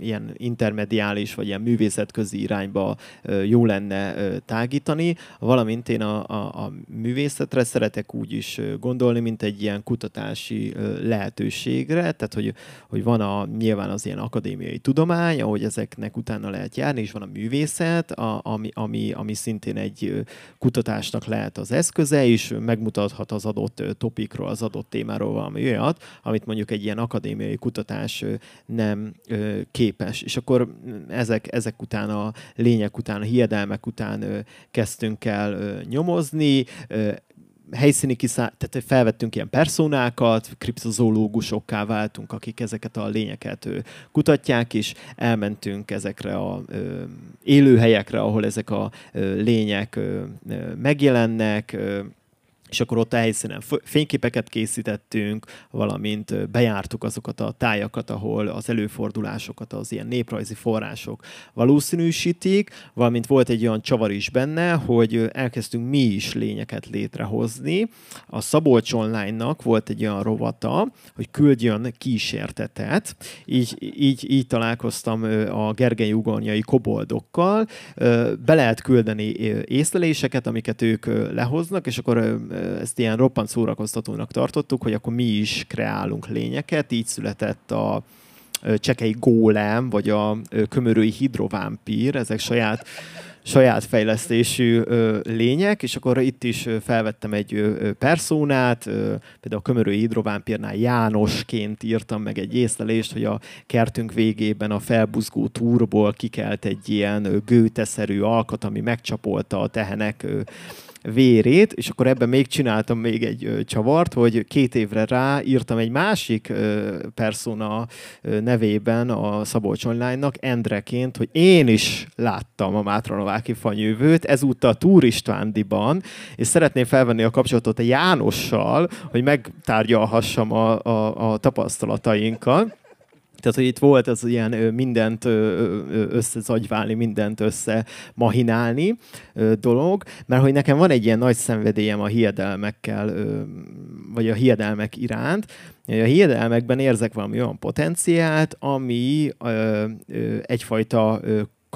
[SPEAKER 4] ilyen intermediális, vagy ilyen művészetközi irányba jó lenne tágítani, valamint én a, a, a művészetre szeretek úgy is gondolni, mint egy ilyen kutatási lehetőségre, tehát hogy, hogy van a, nyilván az ilyen akadémiai tudomány, ahogy ezeknek utána lehet járni, és van a művészet, a, ami, ami, ami szintén egy kutatásnak lehet az eszköze, és megmutathat az adott topikról, az adott témáról valami olyat, amit mondjuk egy ilyen akadémiai kutatás nem képes. És akkor ezek, ezek után a lények után, a hiedelmek érzelmek után kezdtünk el nyomozni, helyszíni kiszá... tehát felvettünk ilyen personákat, kriptozoológusokká váltunk, akik ezeket a lényeket kutatják, és elmentünk ezekre a élőhelyekre, ahol ezek a lények megjelennek, és akkor ott a helyszínen fényképeket készítettünk, valamint bejártuk azokat a tájakat, ahol az előfordulásokat az ilyen néprajzi források valószínűsítik, valamint volt egy olyan csavar is benne, hogy elkezdtünk mi is lényeket létrehozni. A Szabolcs Online-nak volt egy olyan rovata, hogy küldjön kísértetet, így, így, így találkoztam a Gergely ugornyai koboldokkal, be lehet küldeni észleléseket, amiket ők lehoznak, és akkor ezt ilyen roppant szórakoztatónak tartottuk, hogy akkor mi is kreálunk lényeket, így született a csekei gólem, vagy a kömörői hidrovámpír, ezek saját saját fejlesztésű ö, lények, és akkor itt is felvettem egy ö, ö, például a kömörői hidrovámpírnál Jánosként írtam meg egy észlelést, hogy a kertünk végében a felbuzgó túrból kikelt egy ilyen gőteszerű alkat, ami megcsapolta a tehenek ö, vérét, és akkor ebben még csináltam még egy ö, csavart, hogy két évre rá írtam egy másik ö, persona ö, nevében a Szabolcs Online-nak, Endreként, hogy én is láttam a Mátranováki fanyővőt, ezúttal turistándiban, és szeretném felvenni a kapcsolatot a Jánossal, hogy megtárgyalhassam a, a, a tapasztalatainkat. Tehát, hogy itt volt az ilyen mindent összezagyválni, mindent összemahinálni dolog, mert hogy nekem van egy ilyen nagy szenvedélyem a hiedelmekkel, vagy a hiedelmek iránt, a hiedelmekben érzek valami olyan potenciált, ami egyfajta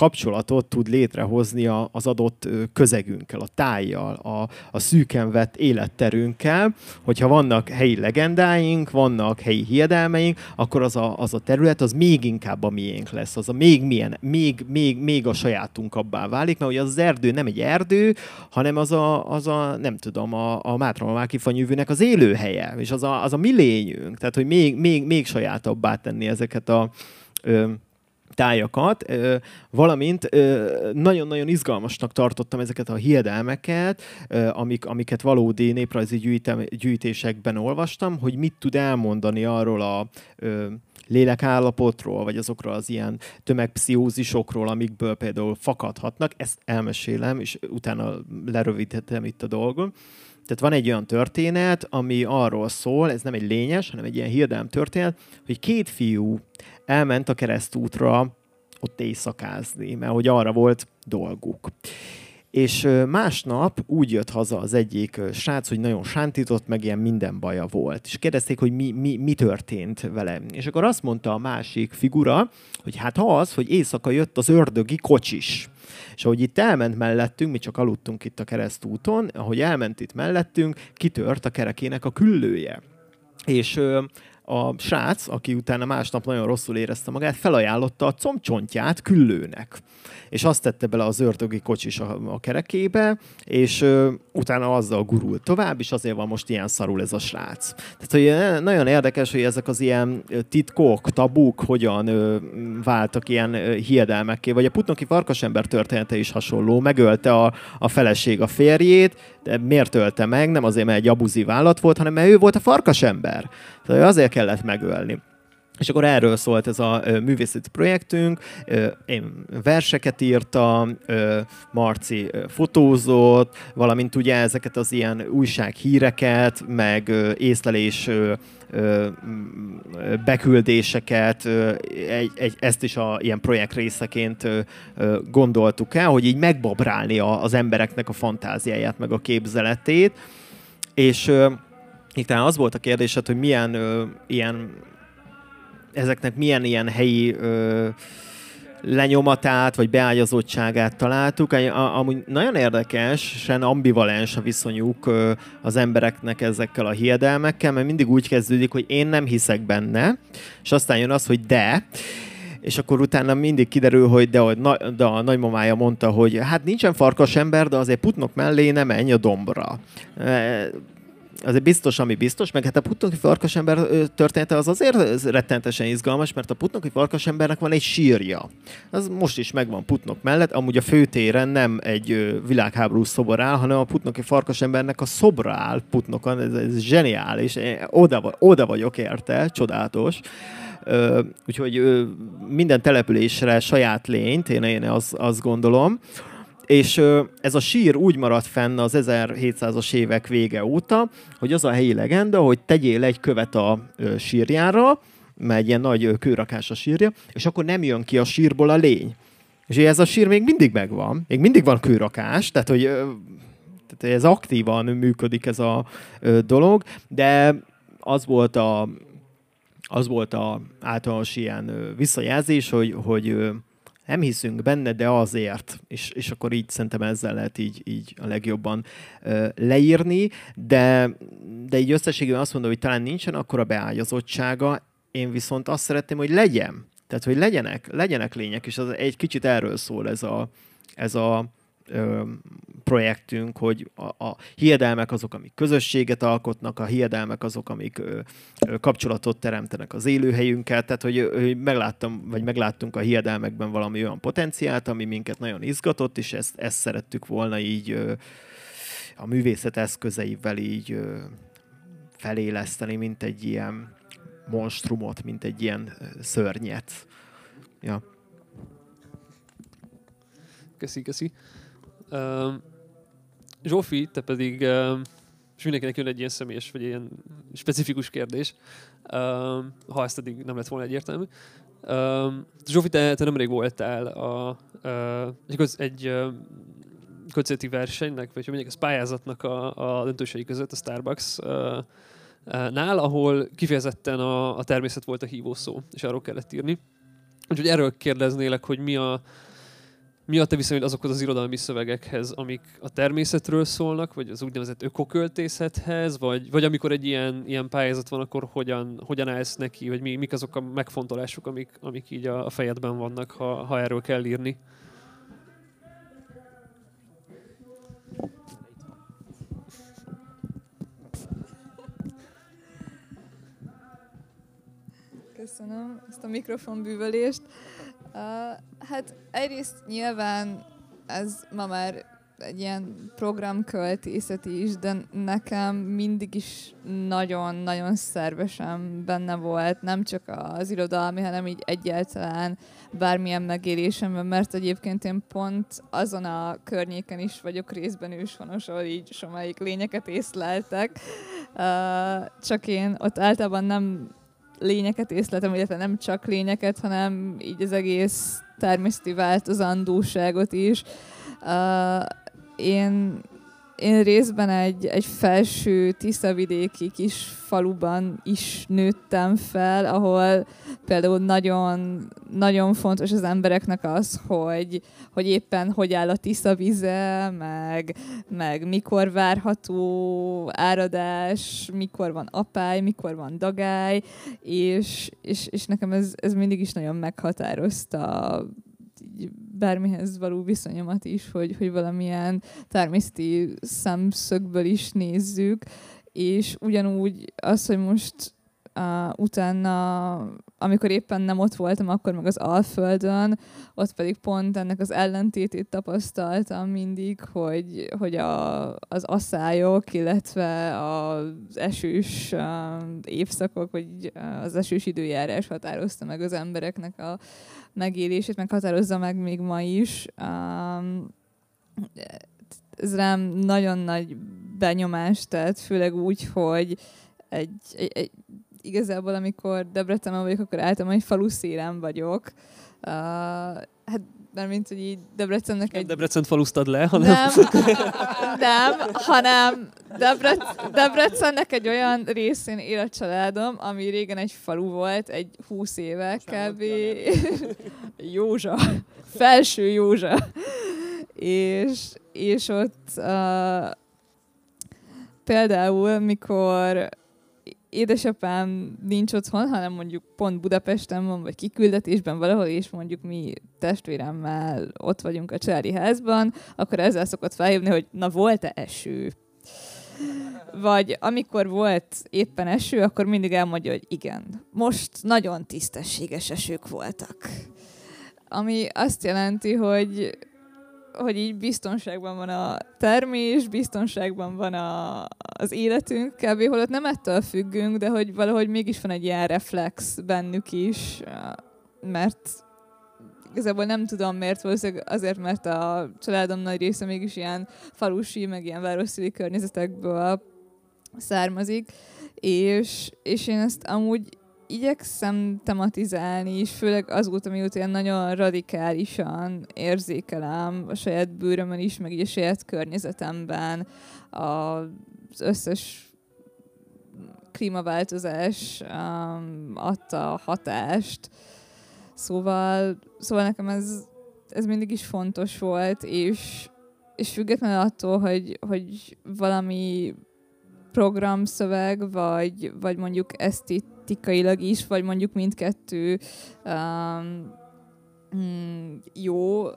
[SPEAKER 4] kapcsolatot tud létrehozni a, az adott közegünkkel, a tájjal, a, a szűken vett életterünkkel, hogyha vannak helyi legendáink, vannak helyi hiedelmeink, akkor az a, az a terület az még inkább a miénk lesz, az a még milyen, még, még, még a sajátunkabbá válik, mert ugye az, erdő nem egy erdő, hanem az a, az a nem tudom, a, a Mátra fanyűvűnek az élőhelye, és az a, az a mi lényünk, tehát hogy még, még, még sajátabbá tenni ezeket a ö, tájakat, valamint nagyon-nagyon izgalmasnak tartottam ezeket a hiedelmeket, amik, amiket valódi néprajzi gyűjtésekben olvastam, hogy mit tud elmondani arról a lélekállapotról, vagy azokról az ilyen tömegpszichózisokról, amikből például fakadhatnak. Ezt elmesélem, és utána lerövidítem itt a dolgot. Tehát van egy olyan történet, ami arról szól, ez nem egy lényes, hanem egy ilyen hirdelem történet, hogy két fiú elment a keresztútra ott éjszakázni, mert hogy arra volt dolguk. És másnap úgy jött haza az egyik srác, hogy nagyon sántított, meg ilyen minden baja volt. És kérdezték, hogy mi, mi, mi történt vele. És akkor azt mondta a másik figura, hogy hát az, hogy éjszaka jött az ördögi kocsis. És ahogy itt elment mellettünk, mi csak aludtunk itt a keresztúton, ahogy elment itt mellettünk, kitört a kerekének a küllője. És a srác, aki utána másnap nagyon rosszul érezte magát, felajánlotta a combcsontját küllőnek. És azt tette bele az ördögi kocsis a, a kerekébe, és ö, utána azzal gurult tovább, és azért van most ilyen szarul ez a srác. Tehát hogy nagyon érdekes, hogy ezek az ilyen titkok, tabuk hogyan ö, váltak ilyen ö, hiedelmekké. Vagy a putnoki farkasember története is hasonló. Megölte a, a feleség a férjét, de miért ölte meg? Nem azért, mert egy abuzív állat volt, hanem mert ő volt a farkasember. Tehát azért kellett megölni. És akkor erről szólt ez a művészeti projektünk. Én verseket írtam, Marci fotózott, valamint ugye ezeket az ilyen újsághíreket, meg észlelés beküldéseket, egy, egy, ezt is a ilyen projekt részeként gondoltuk el, hogy így megbabrálni az embereknek a fantáziáját, meg a képzeletét. És itt az volt a kérdésed, hogy milyen ilyen ezeknek milyen ilyen helyi ö, lenyomatát, vagy beágyazottságát találtuk. Amúgy nagyon érdekesen ambivalens a viszonyuk az embereknek ezekkel a hiedelmekkel, mert mindig úgy kezdődik, hogy én nem hiszek benne, és aztán jön az, hogy de, és akkor utána mindig kiderül, hogy de, de a nagymamája mondta, hogy hát nincsen farkas ember, de azért putnok mellé nem menj a dombra azért biztos, ami biztos, meg hát a putnoki farkasember története az azért rettentesen izgalmas, mert a putnoki farkasembernek van egy sírja. Az most is megvan Putnok mellett, amúgy a főtéren nem egy világháború szobor áll, hanem a putnoki farkasembernek a szobra áll Putnokon, ez, ez zseniális, oda, oda vagyok érte, csodálatos. Uh, úgyhogy uh, minden településre saját lényt, én, én azt, azt gondolom. És ez a sír úgy maradt fenn az 1700-as évek vége óta, hogy az a helyi legenda, hogy tegyél egy követ a sírjára, mert egy ilyen nagy kőrakás a sírja, és akkor nem jön ki a sírból a lény. És ez a sír még mindig megvan, még mindig van kőrakás, tehát hogy tehát ez aktívan működik ez a dolog, de az volt a, az volt a általános ilyen visszajelzés, hogy, hogy nem hiszünk benne, de azért, és, és akkor így szerintem ezzel lehet így, így a legjobban ö, leírni, de, de így összességében azt mondom, hogy talán nincsen akkor a beágyazottsága, én viszont azt szeretném, hogy legyen. Tehát, hogy legyenek, legyenek lények, és az egy kicsit erről szól ez a, ez a ö, projektünk, hogy a, a hiedelmek azok, amik közösséget alkotnak, a hiedelmek azok, amik ö, ö, kapcsolatot teremtenek az élőhelyünkkel, tehát hogy, hogy megláttam, vagy megláttunk a hiedelmekben valami olyan potenciált, ami minket nagyon izgatott, és ezt, ezt szerettük volna így ö, a művészet eszközeivel így ö, feléleszteni, mint egy ilyen monstrumot, mint egy ilyen szörnyet. Ja.
[SPEAKER 1] Köszi, köszi. Zsófi, te pedig, és mindenkinek jön egy ilyen személyes, vagy ilyen specifikus kérdés, ha ezt eddig nem lett volna egyértelmű. Zsófi, te, te nemrég voltál a, egy, közötti versenynek, vagy hogy mondjuk, ez pályázatnak a, a döntősei között, a Starbucks nál, ahol kifejezetten a, a természet volt a hívó szó, és arról kellett írni. Úgyhogy erről kérdeznélek, hogy mi a, mi a te viszonyod azokhoz az irodalmi szövegekhez, amik a természetről szólnak, vagy az úgynevezett ökoköltészethez, vagy, vagy amikor egy ilyen, ilyen pályázat van, akkor hogyan, hogyan állsz neki, vagy mi, mik azok a megfontolások, amik, amik így a, a fejedben vannak, ha, ha erről kell írni?
[SPEAKER 3] Köszönöm ezt a mikrofonbűvölést. Uh, hát egyrészt nyilván ez ma már egy ilyen programköltészet is, de nekem mindig is nagyon-nagyon szervesen benne volt, nem csak az irodalmi, hanem így egyáltalán bármilyen megélésemben, mert egyébként én pont azon a környéken is vagyok részben őshonos, ahol így somáig lényeket észleltek. Csak én ott általában nem lényeket észletem, illetve nem csak lényeket, hanem így az egész természeti változandóságot is. Uh, én, én részben egy, egy felső Tiszavidéki kis faluban is nőttem fel, ahol például nagyon, nagyon fontos az embereknek az, hogy, hogy éppen hogy áll a Tisza vize, meg, meg mikor várható áradás, mikor van apály, mikor van dagály, és, és, és nekem ez, ez mindig is nagyon meghatározta bármihez való viszonyomat is, hogy, hogy valamilyen természeti szemszögből is nézzük, és ugyanúgy az, hogy most uh, utána, amikor éppen nem ott voltam, akkor meg az Alföldön, ott pedig pont ennek az ellentétét tapasztaltam mindig, hogy, hogy a, az asszályok, illetve az esős uh, évszakok, vagy az esős időjárás határozta meg az embereknek a megélését, meg határozza meg még ma is. Um, ez rám nagyon nagy benyomás, tehát főleg úgy, hogy egy, egy, egy igazából amikor Debrecenben vagyok, akkor általában egy falu szélem vagyok. Uh, mert mint hogy így Debrecennek egy...
[SPEAKER 1] Debrecen falusztad le, hanem...
[SPEAKER 3] Nem, nem hanem Debrec, Debrecennek egy olyan részén él a családom, ami régen egy falu volt, egy húsz éve kb. Józsa. Felső Józsa. és, és ott uh, például, mikor édesapám nincs otthon, hanem mondjuk pont Budapesten van, vagy kiküldetésben valahol, és mondjuk mi testvéremmel ott vagyunk a családi házban, akkor ezzel szokott felhívni, hogy na volt-e eső? Vagy amikor volt éppen eső, akkor mindig elmondja, hogy igen, most nagyon tisztességes esők voltak. Ami azt jelenti, hogy hogy így biztonságban van a termés, biztonságban van a, az életünk, kb. holott nem ettől függünk, de hogy valahogy mégis van egy ilyen reflex bennük is, mert igazából nem tudom miért, valószínűleg azért, mert a családom nagy része mégis ilyen falusi, meg ilyen városi környezetekből származik, és, és én ezt amúgy igyekszem tematizálni is, főleg azóta, mióta ilyen nagyon radikálisan érzékelem a saját bőrömön is, meg így a saját környezetemben az összes klímaváltozás um, adta hatást. Szóval, szóval nekem ez, ez mindig is fontos volt, és, és függetlenül attól, hogy, hogy valami programszöveg, vagy, vagy mondjuk esztétikailag is, vagy mondjuk mindkettő um, mm, jó. Uh,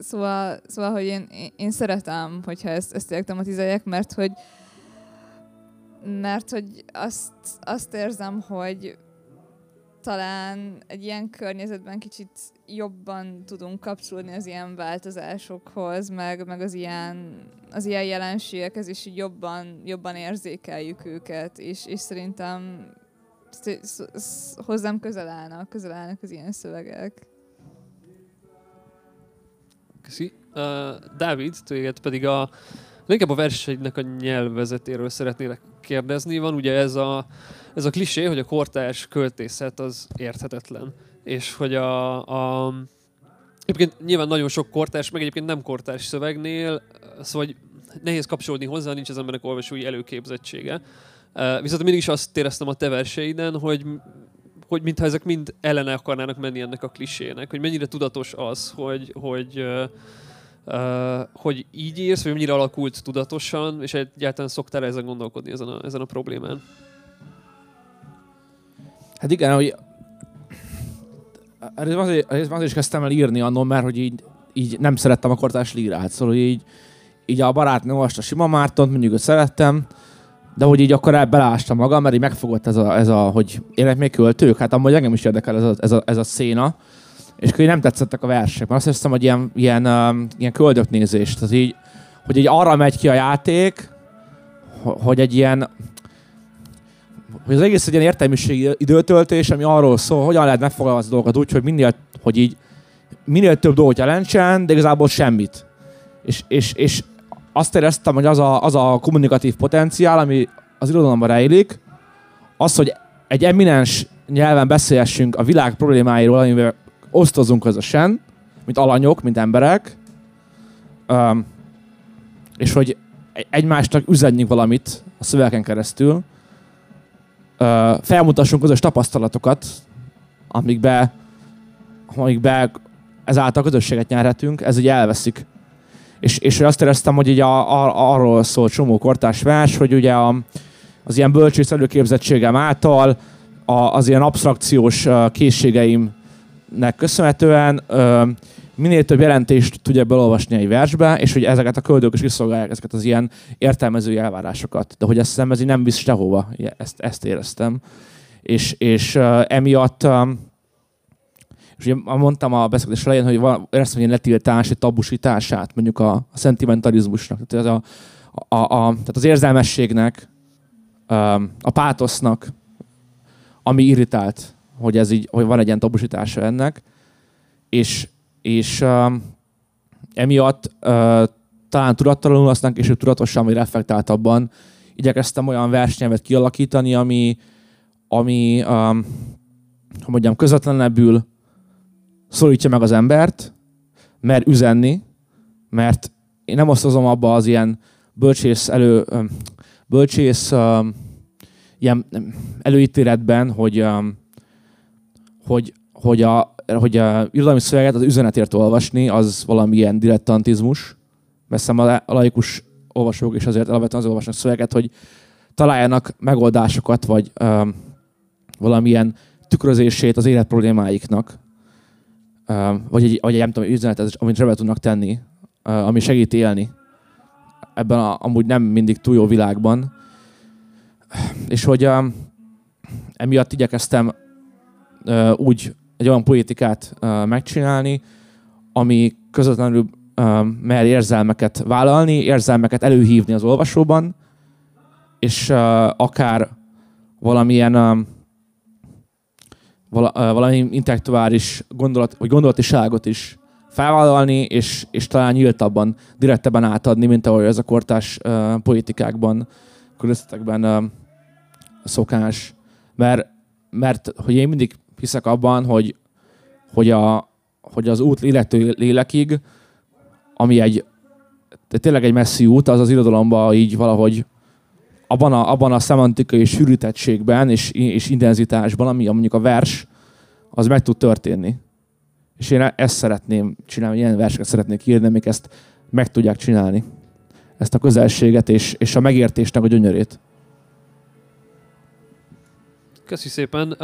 [SPEAKER 3] szóval, szóval, hogy én, én szeretem, hogyha ezt, ezt tematizálják, mert hogy mert hogy azt, azt érzem, hogy talán egy ilyen környezetben kicsit jobban tudunk kapcsolódni az ilyen változásokhoz, meg, meg az, ilyen, az ilyen jelenségekhez, így jobban, jobban érzékeljük őket, és, és szerintem hozzám közel állnak, közel állnak az ilyen szövegek.
[SPEAKER 1] Köszi. Uh, Dávid, téged pedig a inkább a versenynek a nyelvezetéről szeretnélek kérdezni. Van ugye ez a, ez a klisé, hogy a kortárs költészet az érthetetlen és hogy a, a Egyébként nyilván nagyon sok kortárs, meg egyébként nem kortárs szövegnél, szóval nehéz kapcsolódni hozzá, nincs az embernek olvasói előképzettsége. Viszont mindig is azt éreztem a te verseiden, hogy hogy mintha ezek mind ellene akarnának menni ennek a klisének, hogy mennyire tudatos az, hogy, hogy Uh, hogy így írsz, vagy mennyire alakult tudatosan, és egyáltalán szoktál ezen gondolkodni ezen a, ezen a problémán?
[SPEAKER 2] Hát igen, hogy azért, azért is kezdtem el írni annól, mert hogy így, így nem szerettem a kortás lírát, szóval így, így a barátnő olvasta Sima Mártont, mondjuk őt szerettem, de hogy így akkor belástam magam, mert így megfogott ez a, ez a hogy élek még költők, hát amúgy engem is érdekel ez a, ez a, ez a széna, és akkor nem tetszettek a versek, mert azt hiszem, hogy ilyen, ilyen, uh, ilyen köldöknézés, tehát így, hogy így arra megy ki a játék, hogy egy ilyen, hogy az egész egy ilyen értelmiségi időtöltés, ami arról szól, hogyan lehet megfogalmazni dolgokat úgy, hogy minél, hogy így minél több dolgot jelentsen, de igazából semmit. És, és, és azt éreztem, hogy az a, az a kommunikatív potenciál, ami az irodalomban rejlik, az, hogy egy eminens nyelven beszélhessünk a világ problémáiról, amivel osztozunk közösen, mint alanyok, mint emberek, um, és hogy egymásnak üzenjünk valamit a szövegen keresztül, uh, felmutassunk közös tapasztalatokat, amikbe, amikbe ezáltal közösséget nyerhetünk, ez így elveszik. És, és azt éreztem, hogy így a, a, arról szól csomó kortás vers, hogy ugye a, az ilyen bölcsész előképzettségem által a, az ilyen abstrakciós készségeimnek köszönhetően ö, minél több jelentést tudja belolvasni egy versbe, és hogy ezeket a köldők is kiszolgálják ezeket az ilyen értelmező elvárásokat. De hogy ezt hiszem, ez így nem visz sehova. Ezt, ezt éreztem. És, és uh, emiatt uh, és ugye mondtam a beszélgetés elején, hogy van, éreztem egy letiltás, egy tabusítását mondjuk a, a szentimentalizmusnak, tehát, az, a, a, a, tehát az érzelmességnek, a pátosznak, ami irritált, hogy, ez így, hogy van egy ilyen tabusítása ennek, és, és um, emiatt uh, talán tudattalanul, aztán később tudatosan, vagy reflektáltabban igyekeztem olyan versnyelvet kialakítani, ami, ami um, hogy mondjam, közvetlenebbül szólítja meg az embert, mert üzenni, mert én nem osztozom abba az ilyen bölcsész elő, bölcsész ilyen előítéletben, hogy, hogy, hogy a, hogy a irodalmi szöveget az üzenetért olvasni, az valamilyen dilettantizmus. Mert a laikus olvasók is azért alapvetően azért olvasnak szöveget, hogy találjanak megoldásokat, vagy um, valamilyen tükrözését az élet problémáiknak vagy egy, vagy egy nem tudom, üzenet, amit rá tudnak tenni, ami segít élni ebben a, amúgy nem mindig túl jó világban. És hogy emiatt igyekeztem úgy egy olyan politikát megcsinálni, ami közvetlenül mer érzelmeket vállalni, érzelmeket előhívni az olvasóban, és akár valamilyen vala, valami intellektuális gondolat, vagy gondolatiságot is felvállalni, és, és talán nyíltabban, direktebben átadni, mint ahogy ez a kortás uh, politikákban, köröztetekben uh, szokás. Mert, mert hogy én mindig hiszek abban, hogy, hogy, a, hogy az út illető lélekig, ami egy tényleg egy messzi út, az az irodalomban így valahogy abban a, abban a szemantikai sűrítettségben és, és intenzitásban, ami mondjuk a vers, az meg tud történni. És én ezt szeretném csinálni, ilyen verseket szeretnék írni, amik ezt meg tudják csinálni. Ezt a közelséget és, és a megértésnek a gyönyörét.
[SPEAKER 1] Köszi szépen.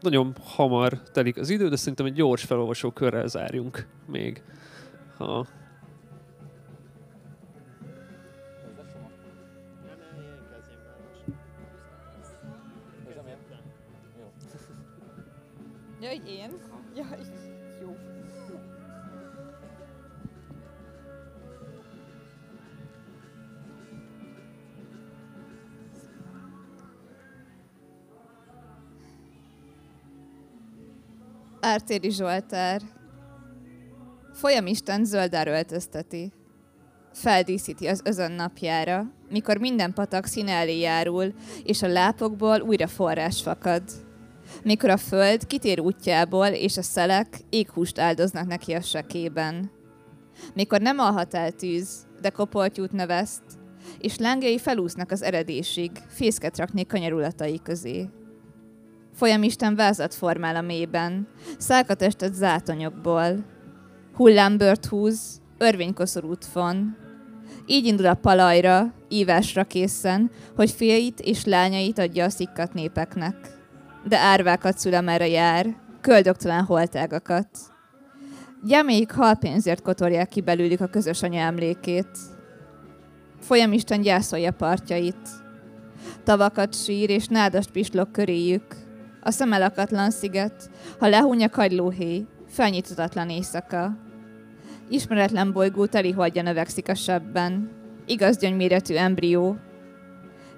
[SPEAKER 1] Nagyon hamar telik az idő, de szerintem egy gyors felolvasó körrel zárjunk még. Ha
[SPEAKER 3] Ja, hogy én? Ártéri Zsoltár. Folyamisten zöldára öltözteti. Feldíszíti az özön napjára, mikor minden patak színe elé járul, és a lápokból újra forrás fakad mikor a föld kitér útjából, és a szelek éghúst áldoznak neki a sekében. Mikor nem alhat el tűz, de kopoltyút növeszt, és lángjai felúsznak az eredésig, fészket rakni kanyarulatai közé. Folyamisten vázat formál a mélyben, szálkat estet zátonyokból. Hullámbört húz, örvénykoszorút von. Így indul a palajra, ívásra készen, hogy fiait és lányait adja a szikkat népeknek. De árvákat szül, amerre jár, köldögtelen holtágakat. Gyeméik halpénzért kotorják ki belőlük a közös anya emlékét. Folyamisten gyászolja partjait. Tavakat sír és nádast pislog köréjük. A szemelakatlan sziget, ha lehúny a kagylóhéj, felnyithatatlan éjszaka. Ismeretlen bolygó teli holdja növekszik a sebben. Igaz gyöngyméretű embrió.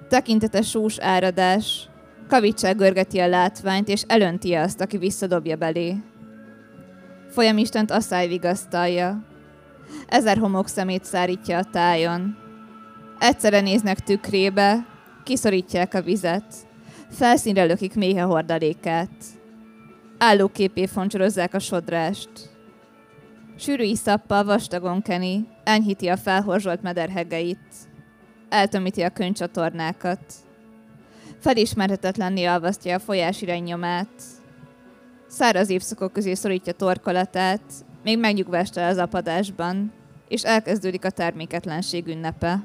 [SPEAKER 3] Tekintetes sós áradás. Kavicsság görgeti a látványt, és elönti azt, aki visszadobja belé. Folyamistent asszály vigasztalja. Ezer homok szemét szárítja a tájon. Egyszerre néznek tükrébe, kiszorítják a vizet. Felszínre lökik méhe hordalékát. Állóképé foncsorozzák a sodrást. Sűrű iszappal vastagon keni, enyhíti a felhorzsolt mederhegeit. Eltömíti a könycsatornákat. Felismerhetetlenné alvasztja a folyás iránynyomát. Száraz évszakok közé szorítja torkolatát, még megnyugvást az apadásban, és elkezdődik a terméketlenség ünnepe.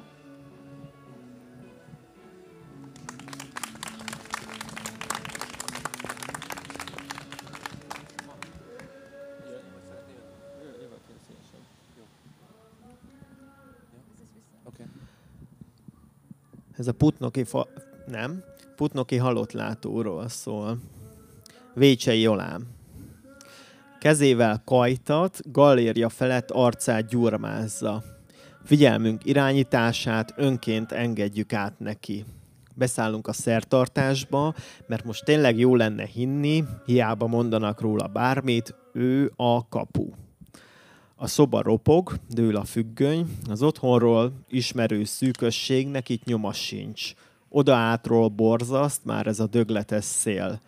[SPEAKER 4] Ez a putnoki fa... Nem. Putnoki halottlátóról szól. Vécsei Jolám. Kezével kajtat, galérja felett arcát gyurmázza. Figyelmünk irányítását önként engedjük át neki. Beszállunk a szertartásba, mert most tényleg jó lenne hinni, hiába mondanak róla bármit, ő a kapu. A szoba ropog, dől a függöny, az otthonról ismerő szűkösségnek itt nyoma sincs. Oda átról borzaszt már ez a dögletes szél.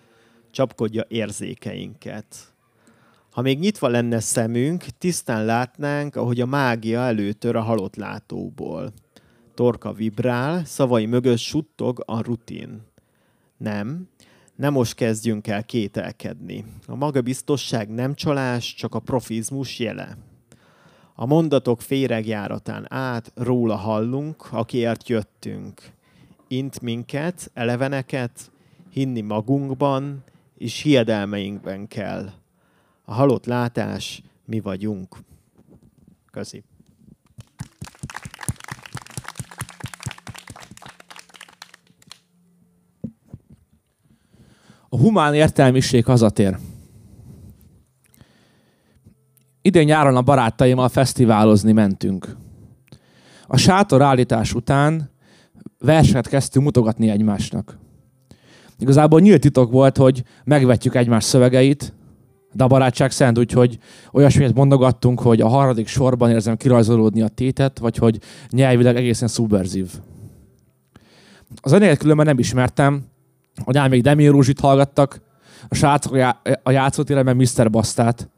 [SPEAKER 4] Csapkodja érzékeinket. Ha még nyitva lenne szemünk, tisztán látnánk, ahogy a mágia előtör a halott látóból. Torka vibrál, szavai mögött suttog a rutin. Nem, nem most kezdjünk el kételkedni. A magabiztosság nem csalás, csak a profizmus jele. A mondatok féregjáratán át róla hallunk, akiért jöttünk. Int minket, eleveneket, hinni magunkban, és hiedelmeinkben kell. A halott látás mi vagyunk. Köszi.
[SPEAKER 2] A humán értelmiség hazatér. Idén nyáron a barátaimmal fesztiválozni mentünk. A sátor állítás után verset kezdtünk mutogatni egymásnak. Igazából nyílt titok volt, hogy megvetjük egymás szövegeit, de a barátság szent, úgyhogy olyasmiket mondogattunk, hogy a harmadik sorban érzem kirajzolódni a tétet, vagy hogy nyelvileg egészen szubverzív. Az zenéket különben nem ismertem, a még Demi Rúzsit hallgattak, a srácok a játszótéremben Mr. Bastát,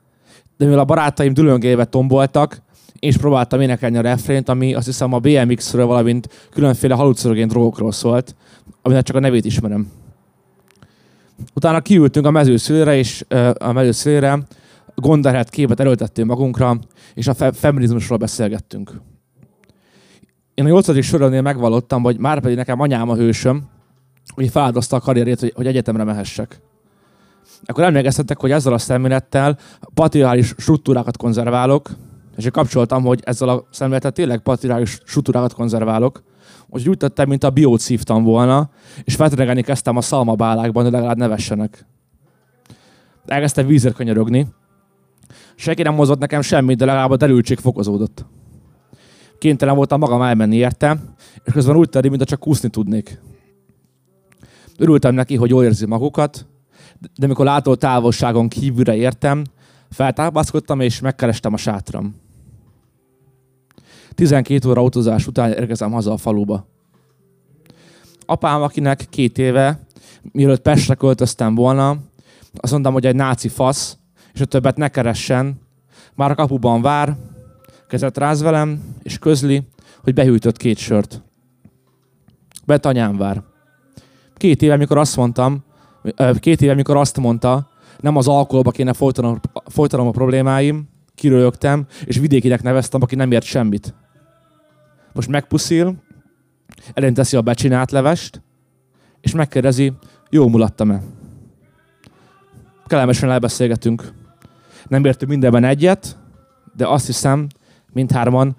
[SPEAKER 2] de mivel a barátaim dülöngébe tomboltak, én is próbáltam énekelni a refrént, ami azt hiszem a BMX-ről, valamint különféle halucinogén drogokról szólt, aminek csak a nevét ismerem. Utána kiültünk a mezőszülére, és a mezőszülére gonderhet képet erőltettünk magunkra, és a fe- feminizmusról beszélgettünk. Én a nyolcadik sorolnél megvallottam, hogy már pedig nekem anyám a hősöm, hogy feláldozta a karrierét, hogy, hogy egyetemre mehessek. Akkor emlékeztetek, hogy ezzel a szemlélettel patriális struktúrákat konzerválok, és én kapcsoltam, hogy ezzel a szemlélettel tényleg patriális struktúrákat konzerválok, hogy úgy tettem, mint a biót szívtam volna, és feltregelni kezdtem a szalmabálákban, hogy legalább nevessenek. Elkezdtem vízért könyörögni. Senki nem mozott nekem semmit, de legalább a derültség fokozódott. Kénytelen voltam magam elmenni érte, és közben úgy terül, mintha csak kúszni tudnék. Örültem neki, hogy jól érzi magukat, de amikor látó távolságon kívülre értem, feltápászkodtam és megkerestem a sátram. 12 óra autózás után érkezem haza a faluba. Apám, akinek két éve, mielőtt Pestre költöztem volna, azt mondtam, hogy egy náci fasz, és a többet ne keressen. Már a kapuban vár, kezet ráz velem, és közli, hogy behűtött két sört. Bet anyám vár. Két éve, mikor azt mondtam, Két éve, amikor azt mondta, nem az alkoholba kéne folytanom, folytanom a problémáim, kirölögtem, és vidékinek neveztem, aki nem ért semmit. Most megpuszil, elén teszi a becsinált levest, és megkérdezi, jó mulattam-e? Kellemesen elbeszélgetünk. Nem értünk mindenben egyet, de azt hiszem, mindhárman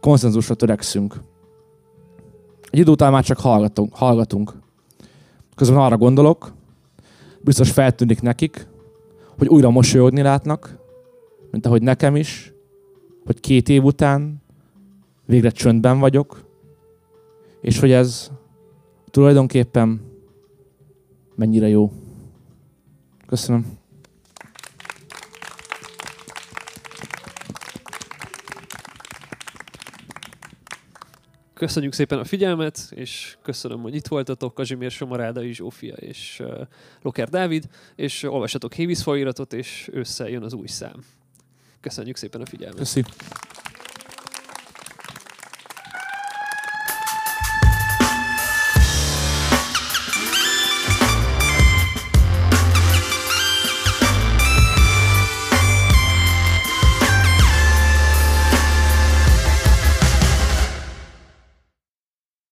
[SPEAKER 2] konszenzusra törekszünk. Egy idő után már csak hallgatunk. hallgatunk. Közben arra gondolok, biztos feltűnik nekik, hogy újra mosolyogni látnak, mint ahogy nekem is, hogy két év után végre csöndben vagyok, és hogy ez tulajdonképpen mennyire jó. Köszönöm.
[SPEAKER 1] Köszönjük szépen a figyelmet, és köszönöm, hogy itt voltatok, Kazsimír Somarádai Zsófia és uh, Loker Dávid, és olvassatok Hévíz folyiratot, és ősszel jön az új szám. Köszönjük szépen a figyelmet.
[SPEAKER 2] Köszi.